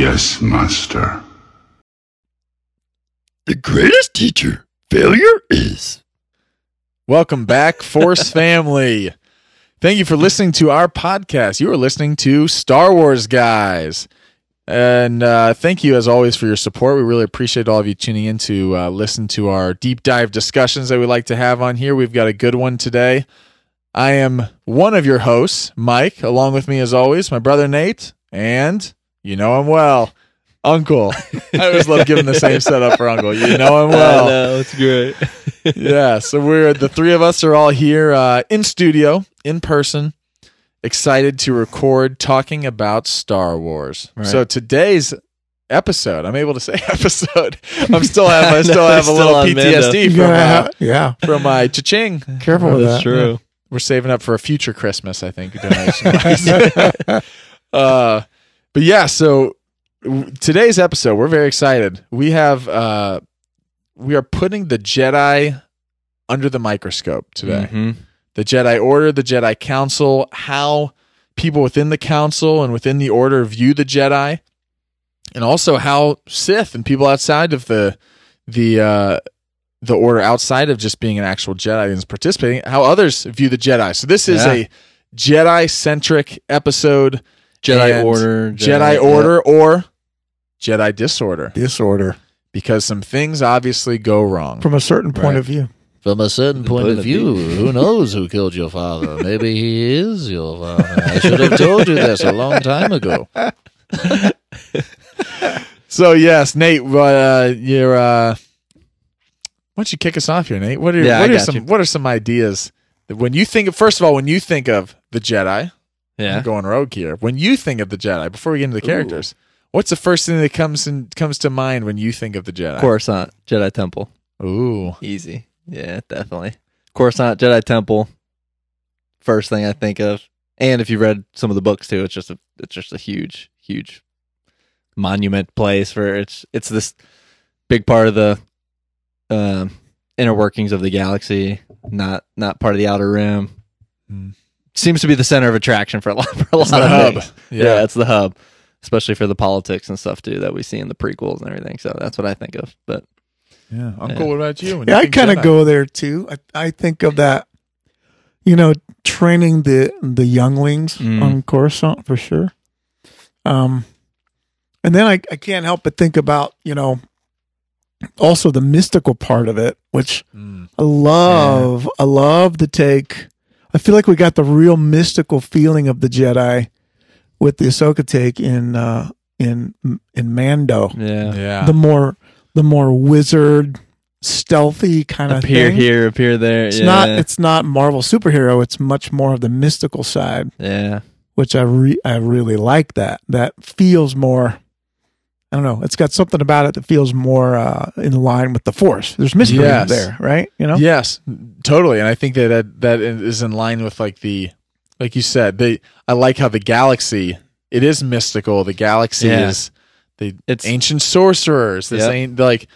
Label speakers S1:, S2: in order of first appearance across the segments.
S1: Yes, Master.
S2: The greatest teacher failure is.
S3: Welcome back, Force family. Thank you for listening to our podcast. You are listening to Star Wars Guys. And uh, thank you, as always, for your support. We really appreciate all of you tuning in to uh, listen to our deep dive discussions that we like to have on here. We've got a good one today. I am one of your hosts, Mike, along with me, as always, my brother Nate, and you know him well, Uncle. I always love giving the same setup for Uncle. You know him well.
S2: know, it's great.
S3: yeah, so we're the three of us are all here uh, in studio, in person, excited to record talking about Star Wars.
S2: Right.
S3: So today's episode, I'm able to say episode. I'm still have I still
S2: No,
S3: have a
S2: still
S3: little
S2: on
S3: PTSD from
S4: Yeah,
S3: uh,
S4: yeah.
S3: from my cha-ching.
S4: Careful with
S2: That's
S4: that.
S2: true.
S3: We're saving up for a future Christmas, I think. donation. uh, but yeah, so today's episode, we're very excited. We have uh, we are putting the Jedi under the microscope today.
S2: Mhm.
S3: The Jedi Order, the Jedi Council, how people within the council and within the order view the Jedi, and also how Sith and people outside of the the uh, the order outside of just being an actual Jedi and participating, how others view the Jedi. So this is
S2: Yeah.
S3: a Jedi centric episode,
S2: Jedi Order.
S3: Jedi,
S2: yeah.
S3: Order, or Jedi disorder,
S4: Disorder
S3: because some things obviously go wrong.
S4: from a certain point
S3: Right.
S4: of view.
S5: From a certain point
S2: Point
S5: of
S2: of
S5: view, who knows who killed your father? Maybe he is your father. I should have told you this a long time ago.
S3: So yes, Nate, uh, you're. Uh, why don't you kick us off here, Nate? What are
S2: Yeah,
S3: what are some
S2: you.
S3: what are some ideas that when you think of first of all when you think of the Jedi,
S2: Yeah.
S3: Going rogue here. When you think of the Jedi, before we get into the characters, what's the first thing that comes in, comes to mind when you think of the Jedi?
S2: Coruscant. Jedi Temple.
S3: Ooh,
S2: Easy. Yeah, definitely. Coruscant, Jedi Temple. First thing I think of. And if you read some of the books too, it's just a it's just a huge, huge monument place for it's it's this big part of the um inner workings of the galaxy, not not part of the outer rim.
S3: Hmm.
S2: Seems to be the center of attraction for a lot for a lot of
S3: hub.
S2: things.
S3: Yeah.
S2: yeah, it's the hub, especially for the politics and stuff too that we see in the prequels and everything. So that's what I think of. But
S3: yeah. Uncle,
S2: Yeah.
S3: what about you?
S4: Yeah, I kind of go there too. I, I think of that, you know, training the the younglings
S2: Mm.
S4: on Coruscant for sure. Um, and then I I can't help but think about you know, also the mystical part of it, which
S3: Mm.
S4: I love. I love the take. I feel like we got the real mystical feeling of the Jedi with the Ahsoka take in uh, in in Mando.
S2: yeah,
S3: Yeah,
S4: The more the more wizard, stealthy kind of
S2: appear
S4: thing.
S2: here, appear there.
S4: It's
S2: yeah.
S4: not it's not Marvel superhero. It's much more of the mystical side,
S2: yeah,
S4: which I re- I really like. That that feels more. I don't know. It's got something about it that feels more uh, in line with the Force. There's mystery
S3: Yes.
S4: there, right? You know.
S3: Yes, totally. And I think that, that that is in line with like the, like you said, they. I like how the galaxy. It is mystical. The galaxy
S2: Yeah.
S3: is the
S2: it's
S3: ancient sorcerers. This
S2: Yep.
S3: ain't like.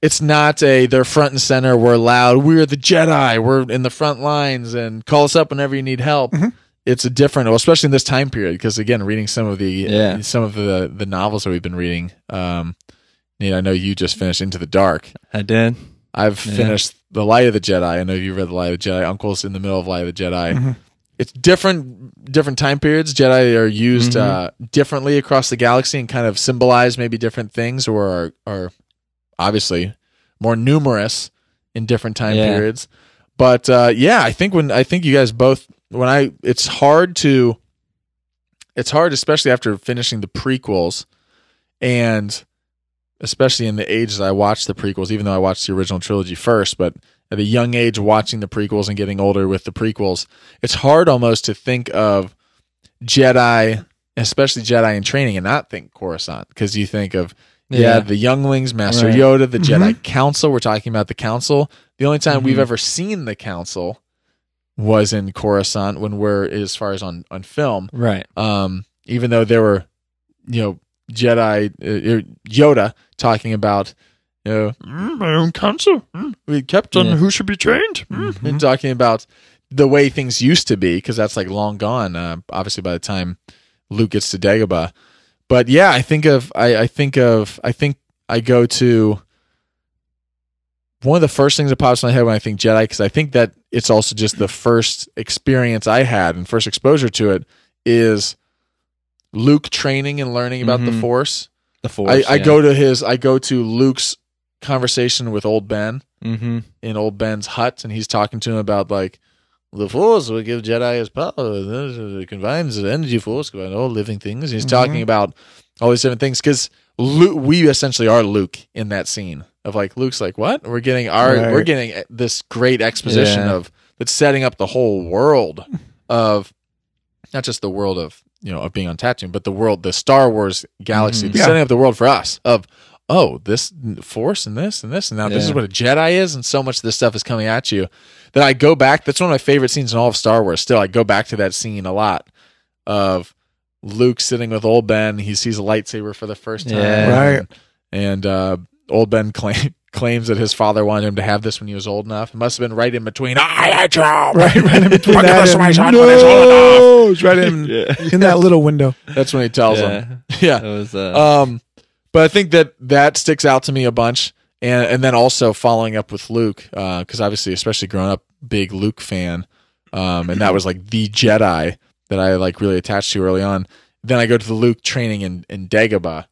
S3: It's not a they're front and center. We're loud. We're the Jedi. We're in the front lines and call us up whenever you need help.
S4: Mhm.
S3: It's a different, well, especially in this time period. Because again, reading some of the
S2: Yeah.
S3: some of the the novels that we've been reading. Um, Nate, I know you just finished Into the Dark.
S2: I did.
S3: I've
S2: Yeah.
S3: finished The Light of the Jedi. I know you read The Light of the Jedi. Uncle's in the middle of Light of the Jedi.
S4: Mhm.
S3: It's different different time periods. Jedi are used
S2: Mhm.
S3: uh, differently across the galaxy and kind of symbolize maybe different things or are, are obviously more numerous in different time
S2: Yeah.
S3: periods. But uh, yeah, I think when I think you guys both when I it's hard to it's hard especially after finishing the prequels and especially in the age that I watched the prequels, even though I watched the original trilogy first, but at a young age watching the prequels and getting older with the prequels, it's hard almost to think of Jedi, especially Jedi in training, and not think Coruscant because you think of yeah,
S2: Yeah.
S3: the younglings, Master
S2: Right.
S3: Yoda, the Jedi Council. We're talking about the Council. The only time we've
S2: Mhm.
S3: ever seen the Council was in Coruscant when we're as far as on on film
S2: Right.
S3: um, even though there were, you know, Jedi uh, Yoda talking about, you know, "Mm, my own council, mm, we kept on
S2: Yeah.
S3: who should be trained, mm," and talking about the way things used to be because that's like long gone. Uh, obviously, by the time Luke gets to Dagobah, but yeah, I think of I, I think of I think I go to one of the first things that pops in my head when I think Jedi because I think that it's also just the first experience I had and first exposure to it is Luke training and learning about the
S2: Mhm.
S3: Force.
S2: The force.
S3: I, I go to his I go to Luke's conversation with old Ben
S2: Mm-hmm.
S3: in old Ben's hut and he's talking to him about like the force will give Jedi his power. It combines the energy force, combines all living things. And he's
S4: Mhm.
S3: talking about all these different things because we essentially are Luke in that scene of like Luke's like what we're getting our
S4: Right.
S3: we're getting this great exposition
S2: Yeah.
S3: of that's setting up the whole world of not just the world of you know of being on Tatooine, but the world the Star Wars galaxy,
S2: Mhm.
S4: Yeah.
S3: setting up the world for us of oh this force and this and this and now this is what a Jedi is and so much of this stuff is coming at you that I go back. That's one of my favorite scenes in all of Star Wars. Still, I go back to that scene a lot of Luke sitting with old Ben. He sees a lightsaber for the first time,
S2: Yeah.
S4: Right.
S3: And uh, old Ben claim, claims that his father wanted him to have this when he was old enough. It must have been right in between. I had you
S4: Right, right in between
S3: Look
S4: that
S3: this, my
S4: and
S3: son, when it's old enough.
S4: no, it's right in
S2: Yeah.
S4: in that little window.
S3: That's when he tells
S2: yeah.
S3: him. Yeah.
S2: That was uh,
S3: Um, but I think that that sticks out to me a bunch, and and then also following up with Luke, because obviously, especially growing up, big Luke fan, um, and that was like the Jedi that I like really attached to early on. Then I go to the Luke training in in Dagobah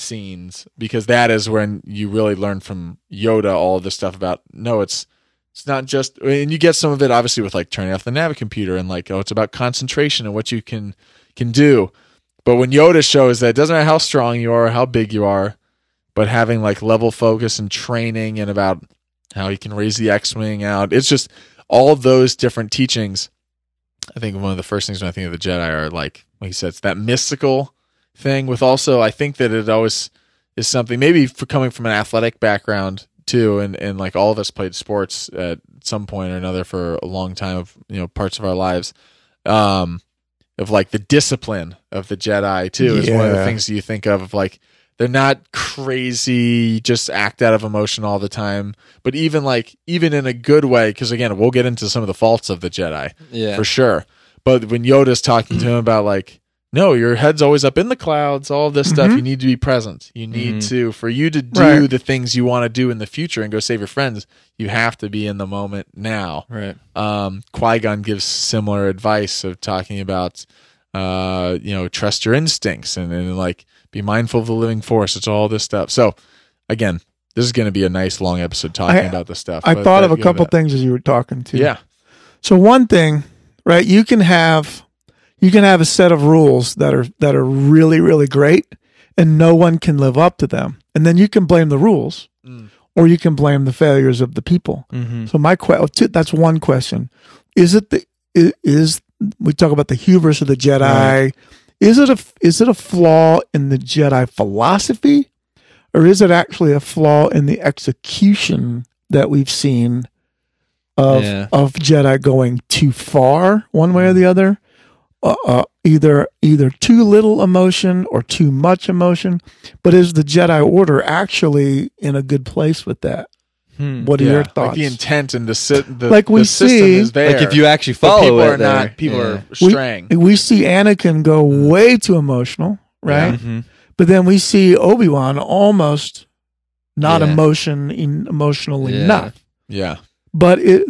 S3: scenes because that is when you really learn from Yoda all this stuff about no, it's it's not just and you get some of it obviously with like turning off the nav computer and like oh, it's about concentration and what you can can do. But when Yoda shows that it doesn't matter how strong you are or how big you are, but having like level focus and training and about how he can raise the X Wing out, it's just all those different teachings. I think one of the first things when I think of the Jedi are like, like you said, it's that mystical thing with also, I think that it always is something, maybe for coming from an athletic background too, and, and like all of us played sports at some point or another for a long time of, you know, parts of our lives. Um, of like the discipline of the Jedi too is one of the things you think of of like they're not crazy just act out of emotion all the time but even like even in a good way because again we'll get into some of the faults of the Jedi
S2: yeah.
S3: for sure but when Yoda's talking to him about like no your head's always up in the clouds all this stuff
S4: Mhm.
S3: you need to be present you need
S2: Mhm.
S3: to for you to do
S4: Right.
S3: the things you want to do in the future and go save your friends you have to be in the moment now
S2: Right.
S3: um, Qui Gon gives similar advice of talking about, uh, you know, trust your instincts and, and like be mindful of the living force. It's all this stuff. So, again, this is going to be a nice long episode talking
S4: I-
S3: about this stuff.
S4: I
S3: but
S4: thought
S3: that-
S4: of a couple
S3: back.
S4: things as you were talking to.
S3: Yeah,
S4: So one thing, right? You can have you can have a set of rules that are that are really really great, and no one can live up to them, and then you can blame the rules,
S3: Mm.
S4: or you can blame the failures of the people.
S2: Mm-hmm.
S4: So my question, that's one question: Is it the is we talk about the hubris of the Jedi?
S2: Right.
S4: Is it a is it a flaw in the Jedi philosophy, or is it actually a flaw in the execution that we've seen of
S2: Yeah.
S4: of Jedi going too far one way or the other? Uh, uh, either either too little emotion or too much emotion, but is the Jedi Order actually in a good place with that?
S2: Hmm.
S4: What are
S3: yeah.
S4: your
S3: Like
S4: thoughts?
S3: the intent and the, si- the
S4: Like we
S3: the system
S4: see-
S3: is there.
S2: Like if you actually follow
S3: people
S2: it,
S3: are not. People
S2: yeah.
S3: are straying.
S4: we see Anakin go way too emotional, right?
S2: Mhm.
S4: But then we see Obi Wan almost not
S2: Yeah.
S4: emotion in, emotional
S2: Yeah.
S4: enough.
S3: yeah,
S4: But it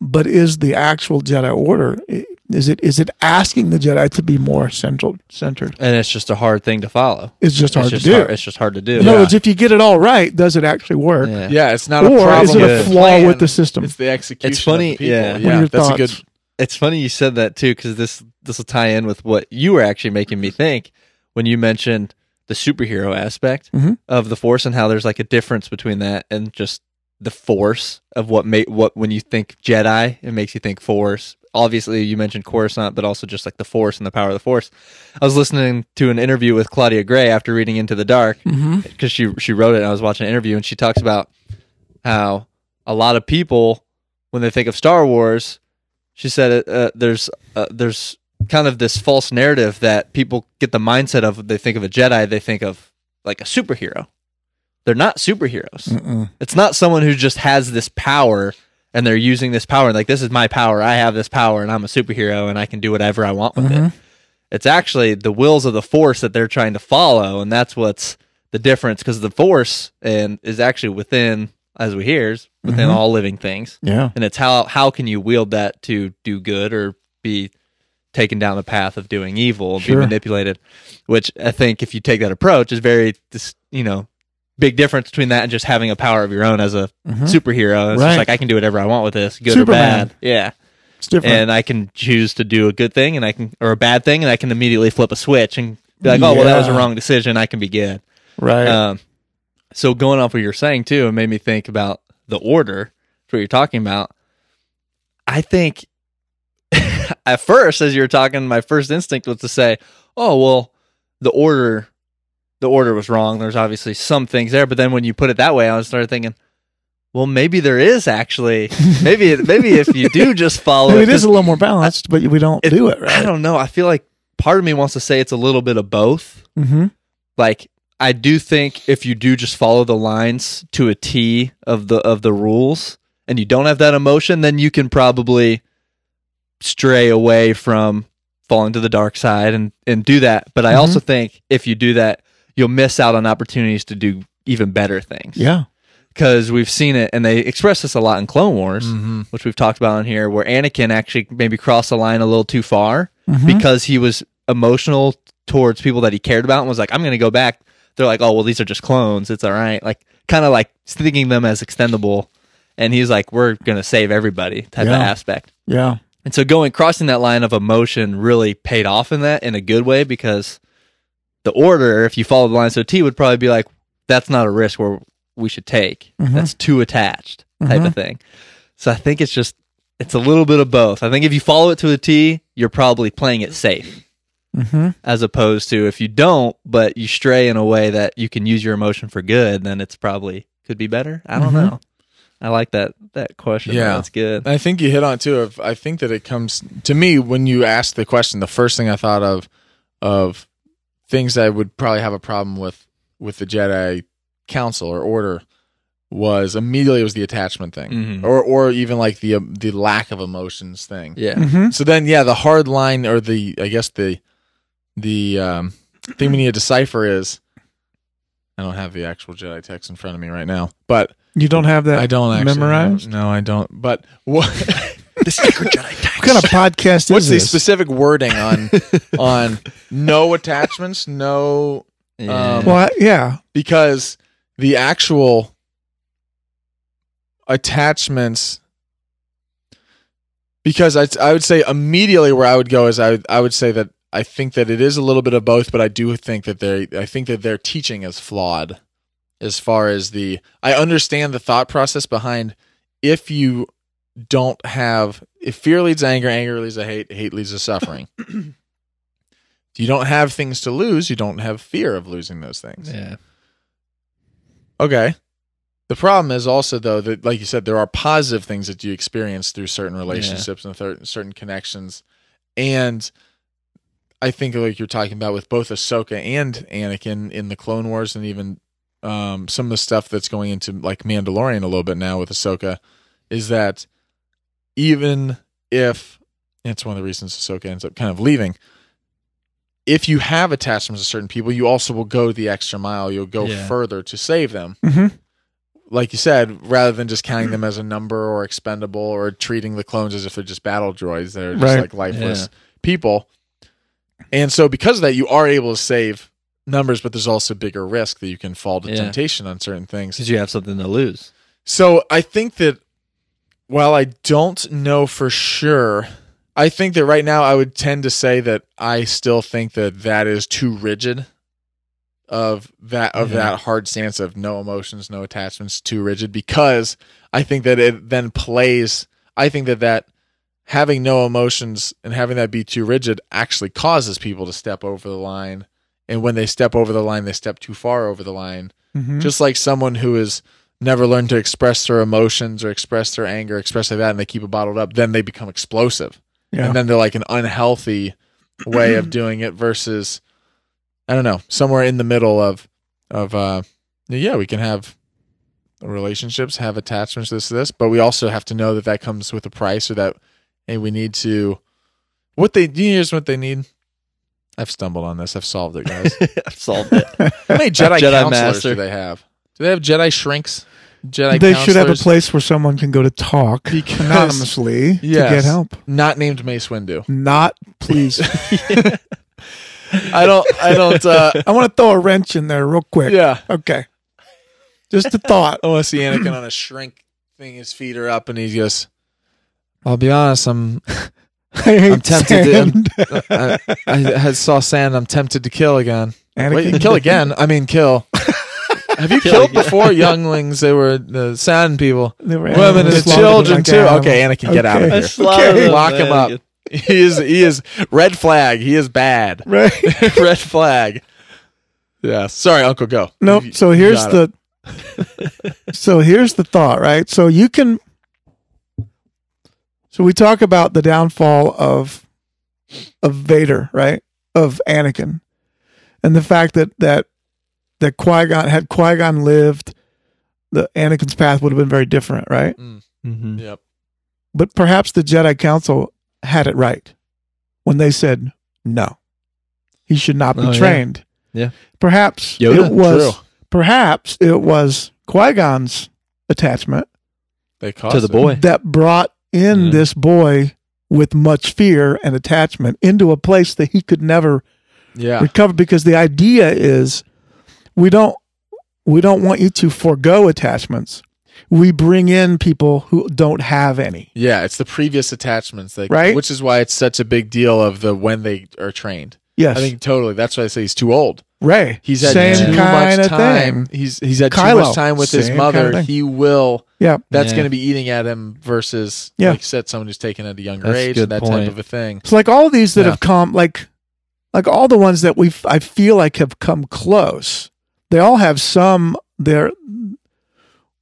S4: but is the actual Jedi Order i- is it is it asking the Jedi to be more central centered?
S2: And it's just a hard thing to follow.
S4: It's just hard
S2: it's just
S4: to do.
S2: Hard, it's just hard to do.
S4: In other words, if you get it all right, does it actually work?
S2: Yeah.
S3: yeah. It's not a
S4: Or
S3: problem.
S4: is it a flaw
S3: plan,
S4: with the system?
S3: It's the execution.
S2: It's funny,
S3: Of the people.
S2: yeah.
S4: What are
S3: yeah.
S4: your
S3: That's a good.
S2: It's funny you said that too, because this this will tie in with what you were actually making me think when you mentioned the superhero aspect
S4: Mhm.
S2: of the Force and how there's like a difference between that and just the Force of what make what when you think Jedi, it makes you think Force. Obviously, you mentioned Coruscant, but also just like the Force and the power of the Force. I was listening to an interview with Claudia Gray after reading Into the Dark,
S4: Mm-hmm.
S2: because she she wrote it. and I was watching an interview, and she talks about how a lot of people, when they think of Star Wars, she said uh, there's uh, there's kind of this false narrative that people get the mindset of. They think of a Jedi, they think of like a superhero. They're not superheroes.
S4: Mm-mm.
S2: It's not someone who just has this power and they're using this power. Like this is my power. I have this power, and I'm a superhero, and I can do whatever I want with
S4: Mhm.
S2: it. It's actually the wills of the force that they're trying to follow, and that's what's the difference because the force and is actually within, as we hear, is within
S4: Mhm.
S2: all living things,
S4: Yeah.
S2: and it's how how can you wield that to do good or be taken down the path of doing evil,
S4: Sure.
S2: be manipulated. Which I think if you take that approach is very, you know, big difference between that and just having a power of your own as a
S4: Mhm.
S2: superhero. It's
S4: Right.
S2: just like I can do whatever I want with this, good
S4: Superman.
S2: or bad. Yeah
S4: It's different.
S2: and I can choose to do a good thing and I can or a bad thing and I can immediately flip a switch and be like, oh well, that was a wrong decision. I can be good.
S4: right.
S2: Um, so going off what you're saying too, it made me think about the order. What you're talking about. I think at first, as you were talking, my first instinct was to say, oh well, the order, the order was wrong. There's obviously some things there, but then when you put it that way, I started thinking. Well, maybe there is actually. Maybe maybe if you do just follow
S4: Maybe
S2: it,
S4: it is a little more balanced, but we don't
S2: it-
S4: do it
S2: I don't know. I feel like part of me wants to say it's a little bit of both.
S4: Mm-hmm.
S2: Like I do think if you do just follow the lines to a T of the of the rules and you don't have that emotion, then you can probably stray away from falling to the dark side and and do that. But I
S4: Mhm.
S2: also think if you do that, you'll miss out on opportunities to do even better things.
S4: Yeah.
S2: Because we've seen it and they express this a lot in Clone Wars,
S3: Mm-hmm.
S2: which we've talked about on here, where Anakin actually maybe crossed the line a little too far
S4: Mhm.
S2: because he was emotional towards people that he cared about and was like, I'm going to go back. They're like, oh, well, these are just clones. It's all right. Like, kind of like thinking them as extendable. And he's like, we're going to save everybody type
S4: Yeah.
S2: of aspect.
S4: yeah.
S2: And so going, crossing that line of emotion really paid off in that in a good way because the order, if you follow the line so T, would probably be like, that's not a risk where we should take.
S4: Mhm.
S2: That's too attached type
S4: Mhm.
S2: of thing. So I think it's just, it's a little bit of both. I think if you follow it to a T, you're probably playing it safe
S4: Mm-hmm.
S2: as opposed to if you don't, but you stray in a way that you can use your emotion for good, then it's probably could be better. I don't
S4: Mhm.
S2: know. I like that that question.
S3: Yeah.
S2: that's good.
S3: I think you hit on it too. Of I think that it comes to me when you asked the question. The first thing I thought of of things I would probably have a problem with with the Jedi Council or Order was immediately it was the attachment thing,
S2: Mhm.
S3: or or even like the um, the lack of emotions thing.
S2: Yeah,
S4: Mm-hmm.
S3: So then, yeah, the hard line or the I guess the the um, thing we need to decipher is I don't have the actual Jedi text in front of me right now, but
S4: You don't have that
S3: I don't actually
S4: memorized?
S3: No, I don't. But what?
S2: the secret Jedi text.
S4: What kind of podcast
S3: What's
S4: is
S3: the
S4: this?
S3: specific wording on on no attachments, no
S2: Yeah.
S3: um,
S4: well, I- yeah.
S3: because the actual attachments because I I would say immediately where I would go is I would, I would say that I think that it is a little bit of both, but I do think that they I think that their teaching is flawed as far as the I understand the thought process behind if you don't have if fear leads to anger, anger leads to hate, hate leads to suffering. if you don't have things to lose, you don't have fear of losing those things.
S2: yeah,
S3: Okay. The problem is also though that, like you said, there are positive things that you experience through certain relationships and th- certain connections, and I think like you're talking about with both Ahsoka and Anakin in the Clone Wars, and even um, some of the stuff that's going into like Mandalorian a little bit now with Ahsoka, is that even if it's one of the reasons Ahsoka ends up kind of leaving. If you have attachments to certain people, you also will go the extra mile. You'll go
S2: Yeah.
S3: further to save them
S4: hmm
S3: like you said, rather than just counting them as a number or expendable or treating the clones as if they're just battle droids, they're just
S4: Right.
S3: like lifeless people. And so, because of that, you are able to save numbers, but there's also bigger risk that you can fall to
S2: Yeah.
S3: temptation on certain things.
S2: because you have something to lose.
S3: So, I think that while I don't know for sure, I think that right now I would tend to say that I still think that that is too rigid of that of
S2: Yeah.
S3: that hard stance of no emotions, no attachments, too rigid because I think that it then plays I think that that having no emotions and having that be too rigid actually causes people to step over the line. And when they step over the line they step too far over the line.
S4: Hmm
S3: just like someone who has never learn to express their emotions or express their anger, express like that, and they keep it bottled up, then they become explosive.
S4: yeah.
S3: And then they're like an unhealthy way of doing it versus I don't know, somewhere in the middle of of uh yeah, we can have relationships, have attachments, this, this, but we also have to know that that comes with a price or that hey, we need to what they here's what they need. I've stumbled on this. I've solved it, guys.
S2: I've solved it.
S3: How many Jedi,
S2: Jedi
S3: counselors
S2: Master.
S3: do they have? Do they have Jedi shrinks? Jedi
S4: they should have a place where someone can go to talk
S3: Because-
S4: anonymously to get help.
S3: not named Mace Windu.
S4: Not, please.
S3: I don't. I don't. uh
S4: I want to throw a wrench in there real quick.
S3: Yeah.
S4: Okay. Just a thought.
S3: I want to see Anakin on a shrink thing. His feet are up, and he goes. I'll be honest. I'm.
S4: I hate
S3: I'm tempted to-
S4: sand.
S3: I, I had saw sand. I'm tempted to kill again.
S4: Anakin.
S3: Wait, kill again? I mean, kill. Have you killed
S2: again.
S3: before younglings? They were the sand people,
S4: They were
S3: women
S4: animals
S3: and
S4: slaughtered
S3: children
S4: like
S3: too.
S4: animals.
S3: Okay, Anakin, get out of
S4: Okay.
S3: here.
S2: slaughtered them,
S3: Lock him up.
S2: man.
S3: He is. He is red flag. He is bad.
S4: Right.
S3: red flag. Yeah. Sorry, Uncle. Go.
S4: Nope.
S3: You-
S4: So
S3: you
S4: here's
S3: got it.
S4: the So here's the thought, right? So you can So we talk about the downfall of of Vader, right? Of Anakin. And the fact that that that Qui-Gon had Qui-Gon lived, the Anakin's path would have been very different, right?
S2: Mhm.
S3: Yep.
S4: But perhaps the Jedi Council had it right when they said no. He should not be
S2: Oh,
S4: trained.
S2: Yeah.
S4: Perhaps
S2: Yoda?
S4: it was
S3: True.
S4: perhaps it was Qui-Gon's attachment
S3: They
S2: To the
S3: it.
S2: boy.
S4: that brought in
S2: Yeah.
S4: this boy with much fear and attachment into a place that he could never
S3: Yeah.
S4: recover because the idea is we don't we don't want you to forego attachments. We bring in people who don't have any.
S3: Yeah. It's the previous attachments, that,
S4: Right?
S3: Which is why it's such a big deal of the when they are trained.
S4: Yes.
S3: I think totally. That's why I say he's too old.
S4: Rey.
S3: He's had
S4: same
S3: too
S4: kind
S3: much time.
S4: thing.
S3: He's he's had too much time with his mother.
S4: kind of
S3: he will.
S4: Yeah.
S3: That's
S2: Yeah.
S3: going to be eating at him versus,
S4: Yeah.
S3: like said, someone who's taken at a younger
S2: That's
S3: age
S2: good
S3: and that
S2: point.
S3: type of a thing.
S4: It's like all of these that
S3: Yeah.
S4: have come like like all the ones that we've I feel like have come close. They all have some there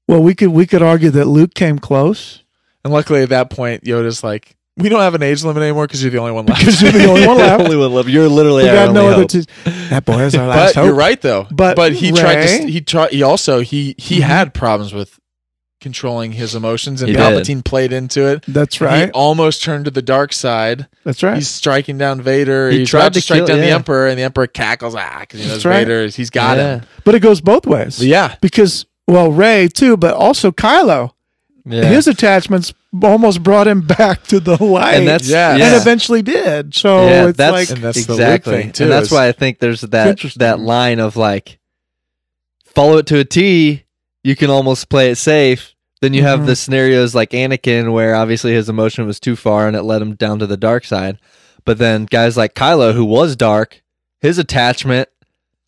S4: well we could we could argue that Luke came close
S3: And luckily, at that point, Yoda's like, "We don't have an age limit anymore because you're the only one left."
S4: because you're the only one left.
S2: Only one left. You're literally
S4: We
S2: our
S4: got no other
S2: hope.
S4: to, that boy is our
S3: but
S4: last
S3: you're right though.
S4: But
S3: but he tried to. He tried. He also he he
S4: Mhm.
S3: had problems with controlling his emotions, and
S2: He did.
S3: Palpatine played into it.
S4: That's right.
S3: He almost turned to the dark side.
S4: That's right.
S3: He's striking down Vader.
S2: He tried
S3: to
S2: to
S3: strike
S2: kill-
S3: down the. Emperor, and the Emperor cackles ah because he knows
S4: right.
S3: Vader. He's got
S2: yeah.
S3: him.
S4: but it goes both ways.
S3: But yeah,
S4: Because well, Rey too, but also Kylo.
S2: Yeah.
S4: His attachments almost brought him back to the light.
S2: and that's
S3: Yeah.
S4: and eventually did. So
S2: yeah,
S4: it's
S2: that's
S4: like
S3: And that's
S2: exactly,
S3: too,
S2: and that's why I think there's that that line of like follow it to a T. You can almost play it safe. Then you have
S4: Mhm.
S2: the scenarios like Anakin, where obviously his emotion was too far and it led him down to the dark side. But then guys like Kylo, who was dark, his attachment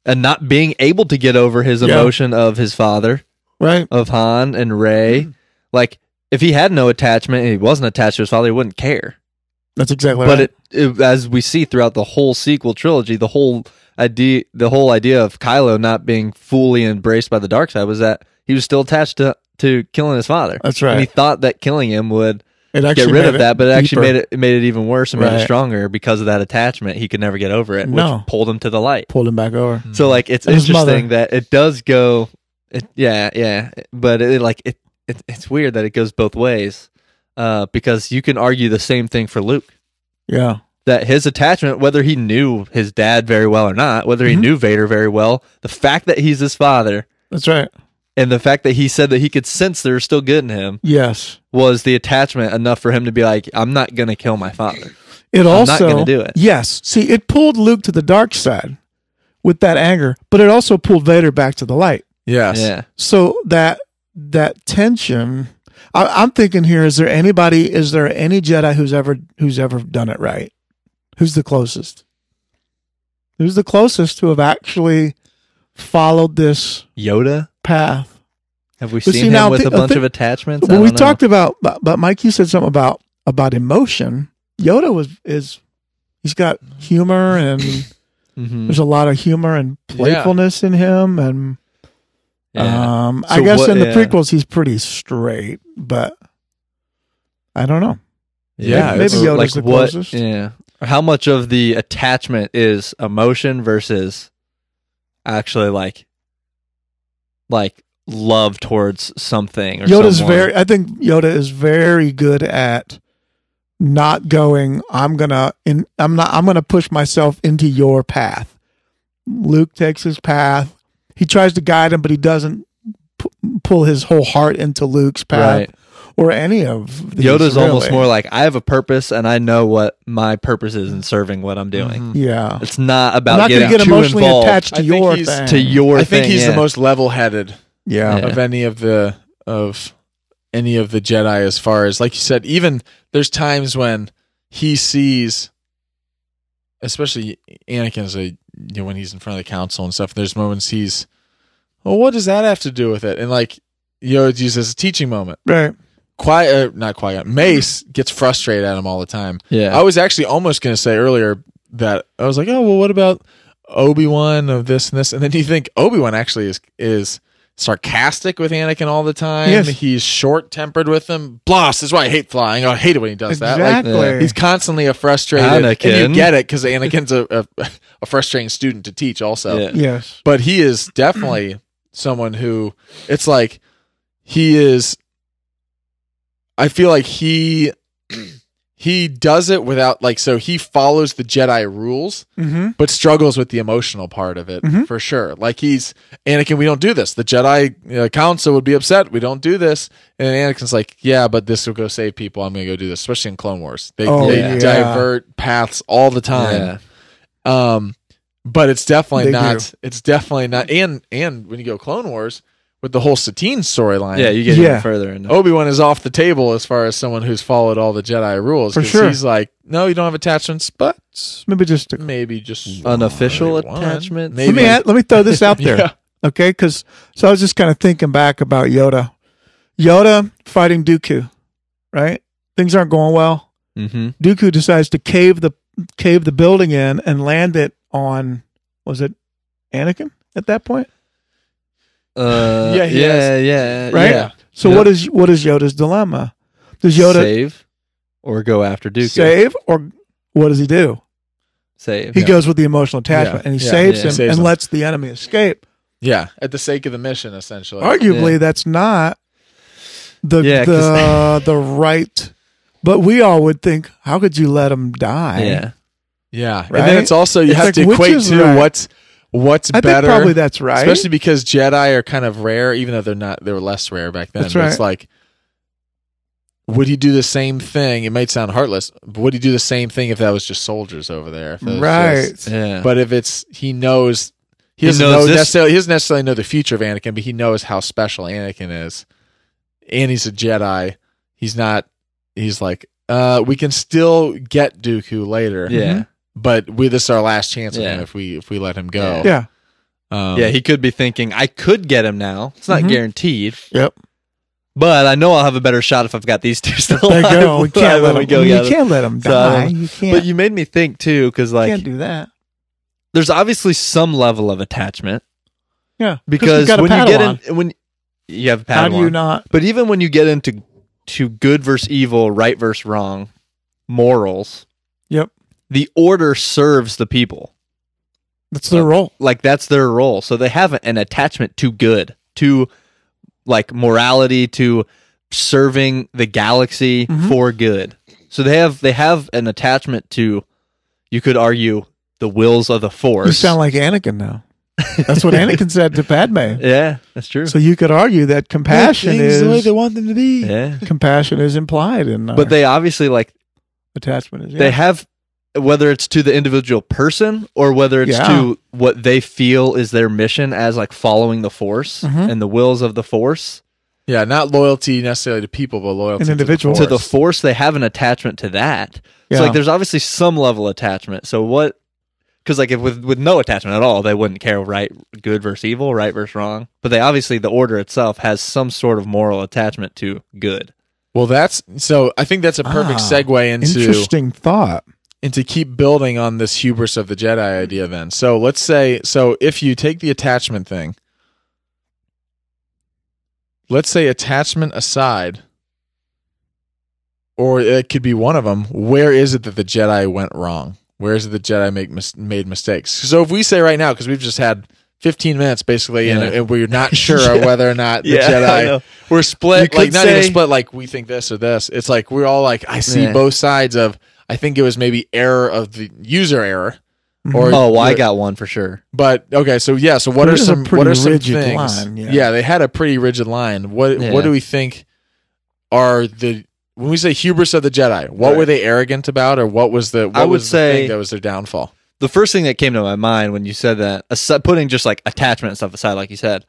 S2: and not being able to get over his
S4: Yeah.
S2: emotion of his father,
S4: right.
S2: of Han and Rey, like if he had no attachment and he wasn't attached to his father, he wouldn't care.
S4: That's exactly
S2: But
S4: right.
S2: it, it, as we see throughout the whole sequel trilogy, the whole idea, the whole idea of Kylo not being fully embraced by the dark side was that he was still attached to to killing his father.
S4: That's
S2: And he thought that killing him would get rid of that, but it actually
S4: deeper.
S2: made it it made it even worse and made
S4: Right.
S2: it stronger because of that attachment. He could never get over it, which
S4: No.
S2: pulled him to the light.
S4: pulled him back over.
S2: So like it's
S4: And
S2: interesting that it does go it, yeah, yeah, but it like it, it it's weird that it goes both ways. Uh because you can argue the same thing for Luke
S4: Yeah.
S2: that his attachment, whether he knew his dad very well or not, whether he
S4: Mhm.
S2: knew Vader very well, the fact that he's his father
S4: That's right.
S2: And the fact that he said that he could sense there was still good in him
S4: Yes.
S2: was the attachment enough for him to be like, I'm not going to kill my father.
S4: It
S2: I'm
S4: also
S2: not gonna do it.
S4: Yes. See, it pulled Luke to the dark side with that anger, but it also pulled Vader back to the light.
S3: yes,
S2: Yeah.
S4: So that that tension. I, I'm thinking here: is there anybody? Is there any Jedi who's ever who's ever done it right? Who's the closest? Who's the closest to have actually followed this
S2: Yoda?
S4: Path?
S2: Have we
S4: But
S2: seen
S4: see,
S2: him
S4: now
S2: with
S4: thi-
S2: a bunch
S4: thi-
S2: of attachments?
S4: Well, we
S2: know.
S4: talked about, but, but Mike, you said something about about emotion. Yoda was is he's got humor and
S2: Mhm.
S4: there's a lot of humor and playfulness in him and
S2: Yeah.
S4: um I guess
S2: what-
S4: in the
S2: yeah.
S4: prequels he's pretty straight, but I don't know.
S3: Yeah,
S4: maybe, maybe Yoda's
S2: like
S4: the
S2: what?
S4: closest.
S2: Yeah. How much of the attachment is emotion versus actually like like love towards something? Or
S4: Yoda's
S2: someone?
S4: very I think Yoda is very good at not going, I'm gonna in I'm not I'm gonna push myself into your path. Luke takes his path. He tries to guide him, but he doesn't p- pull his whole heart into Luke's path
S2: Right.
S4: Or any of these,
S2: Yoda's almost more like I have a purpose and I know what my purpose is in serving what I'm doing. Mm-hmm.
S4: yeah.
S2: It's not
S4: I'm
S2: about
S4: not
S2: getting
S4: gonna get
S2: too
S4: emotionally
S2: involved
S4: attached to
S3: I think
S4: your
S3: he's-
S4: thing.
S2: to your
S3: I think
S2: thing,
S3: he's
S2: yeah.
S3: the most level-headed
S4: yeah.
S2: Yeah.
S3: of any of the of any of the Jedi as far as like you said even there's times when he sees especially Anakin's a you know when he's in front of the council and stuff there's moments he's well what does that have to do with it and like Yoda uses a teaching moment
S4: Right.
S3: Quiet uh, not quiet Mace gets frustrated at him all the time
S2: Yeah.
S3: I was actually almost going to say earlier that I was like, oh well, what about Obi Wan of this and this? And then you think Obi Wan actually is is sarcastic with Anakin all the time.
S4: Yes.
S3: He's short tempered with him. Blast! That's why I hate flying. I hate it when he does that. Like,
S4: Exactly.
S2: yeah.
S3: he's constantly a frustrated. And you get it because Anakin's a, a a frustrating student to teach also
S2: Yeah.
S4: yes.
S3: but he is definitely someone who it's like he is i feel like he he does it without like so he follows the jedi rules
S4: Mm-hmm.
S3: but struggles with the emotional part of it
S4: Mhm.
S3: for sure like he's anakin we don't do this the jedi uh, council would be upset we don't do this and anakin's like yeah but this will go save people i'm gonna go do this especially in clone wars they,
S4: Oh,
S3: they
S2: yeah.
S3: divert paths all the time
S2: Yeah.
S3: um, but it's definitely
S4: They
S3: not.
S4: do.
S3: It's definitely not. And and when you go Clone Wars with the whole Satine storyline,
S2: Yeah, you get
S4: Yeah.
S2: even further into
S3: Obi Wan is off the table as far as someone who's followed all the Jedi rules.
S4: For
S3: 'cause
S4: sure.
S3: he's like, no, you don't have attachments, but
S4: Maybe just a,
S3: maybe just
S2: Unofficial
S3: maybe one. Maybe
S4: let me add, let me throw this out there.
S3: Yeah.
S4: Okay, because so I was just kind of thinking back about Yoda. Yoda fighting Dooku, right? Things aren't going well.
S2: hmm
S4: Dooku decides to cave the cave the building in and land it on was it Anakin at that point?
S2: Uh,
S3: Yeah, he
S2: yeah,
S3: has-
S2: yeah,
S4: Right?
S2: yeah.
S4: So
S2: Yep.
S4: what is what is Yoda's dilemma? Does Yoda
S2: save or go after Dooku?
S4: save or what does he do?
S2: Save.
S4: He
S3: Yeah.
S4: goes with the emotional attachment
S3: Yeah,
S4: and he
S3: yeah,
S4: saves
S2: yeah.
S4: him
S3: Saves
S4: and
S3: him.
S4: lets the enemy escape.
S3: Yeah, at the sake of the mission, essentially.
S4: Arguably,
S2: Yeah.
S4: that's not the
S2: Yeah,
S4: the the right. But we all would think, how could you let him die?
S2: Yeah.
S3: yeah, and then it's also you
S4: It's
S3: have
S4: like,
S3: to equate to
S4: right?
S3: what's what's
S4: I
S3: better.
S4: think probably that's right.
S3: especially because Jedi are kind of rare, even though they're not. They were less rare back then.
S4: That's
S3: But It's
S4: right.
S3: like, would he do the same thing? It might sound heartless, but would he do the same thing if that was just soldiers over there? If it was
S4: right.
S3: just-
S2: Yeah.
S3: but if it's he knows, he
S2: He
S3: doesn't
S2: knows
S3: know necessarily. He doesn't necessarily know the future of Anakin, but he knows how special Anakin is, and he's a Jedi. He's not. He's like, uh, we can still get Dooku later.
S2: yeah.
S3: But we this is our last chance
S2: Yeah.
S3: him if we if we let him go.
S4: yeah.
S3: Um,
S2: yeah, he could be thinking, I could get him now. It's not
S4: Mhm.
S2: guaranteed,
S4: Yep.
S2: but I know I'll have a better shot if I've got these two still
S4: you
S2: alive
S4: go. We can't let
S2: we
S4: him.
S2: go
S4: you
S2: together.
S4: can't let him
S2: So,
S4: die. you can't.
S2: But you made me think too, because like you
S4: can't do that.
S2: there's obviously some level of attachment
S4: Yeah.
S2: because
S4: you got a
S2: when you get in when you have a
S4: how do you not?
S2: But even when you get into to good versus evil, right versus wrong, morals,
S4: Yep.
S2: The order serves the people.
S4: That's their role.
S2: Like that's their role. So they have an attachment to good, to like morality, to serving the galaxy
S4: Mhm.
S2: for good. So they have they have an attachment to you could argue the wills of the force.
S4: You sound like Anakin now. That's what Anakin said to Padme.
S2: Yeah, that's true.
S4: So you could argue that compassion
S3: Things the way
S4: is
S3: they want them to be.
S2: yeah.
S4: compassion is implied in our
S2: But they obviously like
S4: attachment. Is yeah.
S2: they have whether it's to the individual person or whether it's
S4: Yeah.
S2: to what they feel is their mission as like following the force
S4: Mhm.
S2: and the wills of the force
S3: Yeah, not loyalty necessarily to people, but loyalty
S4: An individual.
S3: to
S2: to
S3: the
S2: the
S3: force.
S2: force they have an attachment to that
S4: Yeah.
S2: so like there's obviously some level of attachment so what because like if with with no attachment at all they wouldn't care right good versus evil right versus wrong but they obviously the order itself has some sort of moral attachment to good
S3: Well, that's so. I think that's a perfect
S4: Ah,
S3: segue into
S4: Interesting thought.
S3: And to keep building on this hubris of the Jedi idea. Then, so let's say, so if you take the attachment thing, let's say attachment aside, or it could be one of them. Where is it that the Jedi went wrong? Where is it the Jedi make mis- made mistakes? So if we say right now, because we've just had 15 minutes basically,
S2: Yeah.
S3: and, and we're not sure whether or not the
S2: Yeah,
S3: Jedi we're split. Like not even split. Like we think this or this. It's like we're all like I see
S2: Yeah.
S3: both sides of. I think it was maybe error of the user error, mm-hmm. or
S2: Oh, well, I got one for sure.
S3: But okay, so yeah, so what
S4: It
S3: are some
S4: pretty
S3: what are some
S4: rigid
S3: things?
S4: line, yeah.
S3: they had a pretty rigid line. What
S2: Yeah.
S3: what do we think are the when we say hubris of the Jedi? What
S2: Right.
S3: were they arrogant about, or what was the what
S2: I would
S3: was the
S2: say-
S3: thing that was their downfall?
S2: The first thing that came to my mind when you said that, putting just like attachment and stuff aside, like you said,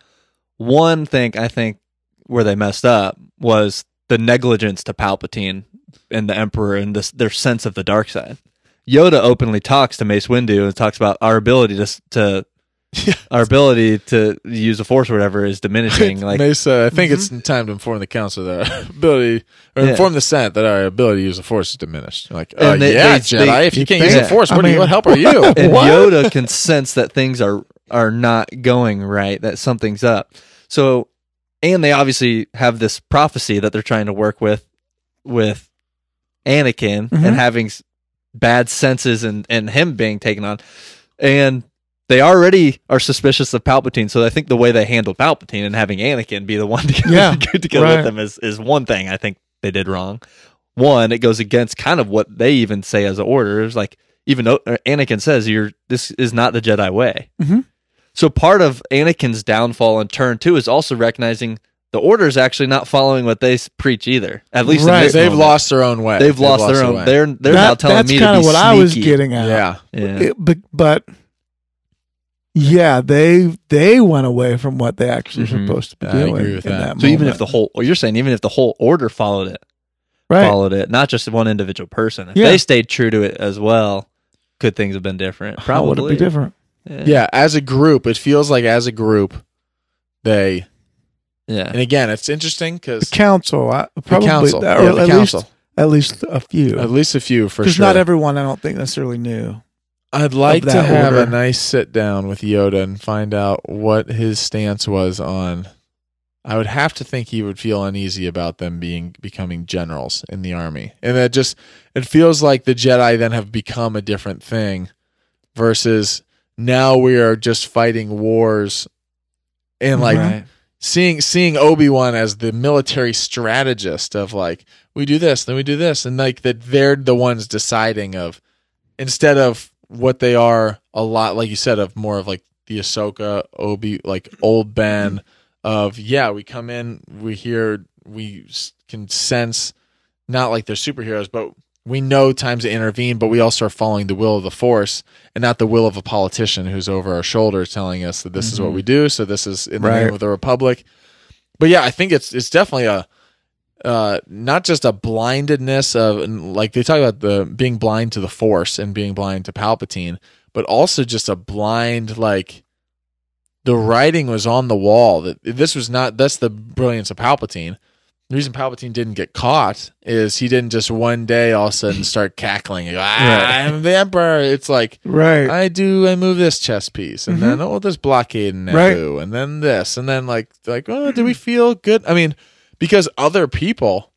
S2: one thing I think where they messed up was the negligence to Palpatine and the Emperor and this their sense of the dark side. Yoda openly talks to Mace Windu and talks about our ability to s- to our ability to use the Force or whatever is diminishing. Like
S3: Mace, uh, I think it's time to inform the council that our ability, or
S2: Yeah.
S3: inform the Senate that our ability to use the Force is diminished. Like, uh,
S2: they-
S3: yeah,
S2: they-
S3: Jedi,
S2: they-
S3: if you
S4: you
S3: can't
S4: think-
S3: use the Force,
S4: I
S3: what, do you, what help are you?
S2: and
S4: What?
S2: Yoda can sense that things are are not going right, that something's up. So, and they obviously have this prophecy that they're trying to work with with Anakin
S4: Mhm.
S2: and having bad senses and and him being taken on, and they already are suspicious of Palpatine. So I think the way they handle Palpatine and having Anakin be the one to go,
S4: Yeah,
S2: to go
S4: right.
S2: with them is is one thing I think they did wrong. One, it goes against kind of what they even say as an order. It's like even though uh, Anakin says you're this is not the Jedi way.
S4: Mhm.
S2: So part of Anakin's downfall in turn two is also recognizing the order is actually not following what they s- preach either. At least in
S4: Right.
S2: this
S3: They've
S2: moment.
S3: lost their own way.
S2: They've, lost, their own.
S3: way.
S2: They're they're
S4: That-
S2: now telling
S4: that's
S2: me to
S4: kind of
S2: be
S4: what I was
S2: sneaky.
S4: getting at.
S3: yeah.
S2: Yeah.
S4: It- but but yeah, they they went away from what they actually
S2: Mhm.
S4: supposed to be
S3: I
S4: doing.
S3: agree with
S4: in
S3: that.
S2: so even if
S4: moment.
S2: the whole, or you're saying even if the whole order followed it,
S4: right,
S2: followed it, not just one individual person, if
S4: Yeah.
S2: they stayed true to it as well, could things have been different?
S4: how would it
S2: Probably
S4: be different?
S3: yeah, as a group, it feels like as a group, they.
S2: Yeah.
S3: And again, it's interesting because
S4: council, I,
S3: the
S4: probably,
S3: council,
S4: or
S3: yeah, the
S4: at
S3: council,
S4: least at least a few,
S3: at least a few for sure.
S4: because not everyone I don't think necessarily knew.
S3: I'd like to
S4: that
S3: have a nice sit down with Yoda and find out what his stance was on. I would have to think he would feel uneasy about them being becoming generals in the army, and that just it feels like the Jedi then have become a different thing, versus now we are just fighting wars, and like
S2: Right.
S3: Seeing seeing Obi Wan as the military strategist of like we do this, then we do this, and like that they're the ones deciding of instead of what they are a lot like you said of more of like the Ahsoka Obi like old Ben of yeah we come in we hear we can sense not like they're superheroes but we know times to intervene but we also are following the will of the force and not the will of a politician who's over our shoulder telling us that this is what
S2: Mhm.
S3: we do so this is in the
S4: Right.
S3: name of the republic but yeah i think it's it's definitely a uh not just a blindedness of like they talk about the being blind to the force and being blind to palpatine but also just a blind like the writing was on the wall that this was not that's the brilliance of palpatine the reason palpatine didn't get caught is he didn't just one day all of a sudden start cackling and go, ah,
S2: Right.
S3: i'm the emperor it's like
S4: Right,
S3: I do. I move this chess piece, and
S4: Mhm.
S3: then oh, this blockade in
S4: Right.
S3: And then this, and then like like oh, do we feel good? I mean, because other people,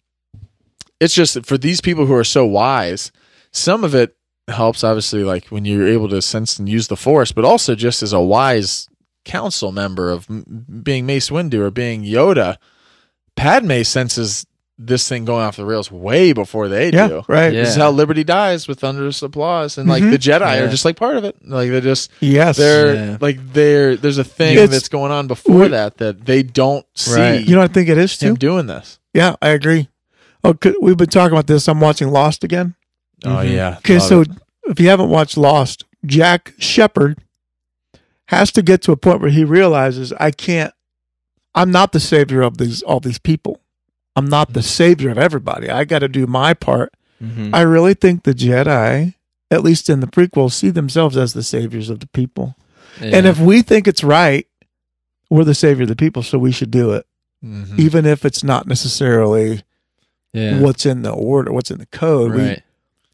S3: it's just for these people who are so wise. Some of it helps, obviously, like when you're able to sense and use the Force, but also just as a wise council member of m- being Mace Windu or being Yoda, Padme senses this thing going off the rails way before they
S4: yeah,
S3: do.
S4: right,
S2: Yeah.
S3: This is how Liberty dies with thunderous applause, and like
S4: Mhm.
S3: the Jedi
S2: Yeah.
S3: are just like part of it. Like they're just
S4: yes,
S3: they're
S2: Yeah.
S3: like they're there's a thing
S4: It's-
S3: that's going on before
S4: we-
S3: that that they don't see
S2: Right.
S4: you know, what I think it is
S3: him
S4: too.
S3: doing this.
S4: Yeah, I agree. Oh, could, we've been talking about this. I'm watching Lost again.
S3: Oh
S2: Mhm.
S3: yeah.
S4: Okay, so
S3: it.
S4: if you haven't watched Lost, Jack Shephard has to get to a point where he realizes I can't. I'm not the savior of these all these people. I'm not the savior of everybody. I got to do my part.
S2: Mhm.
S4: I really think the Jedi, at least in the prequels, see themselves as the saviors of the people. And if we think it's right, we're the savior of the people, so we should do it,
S3: Mhm.
S4: even if it's not necessarily
S2: yeah.
S4: what's in the order, what's in the code. We,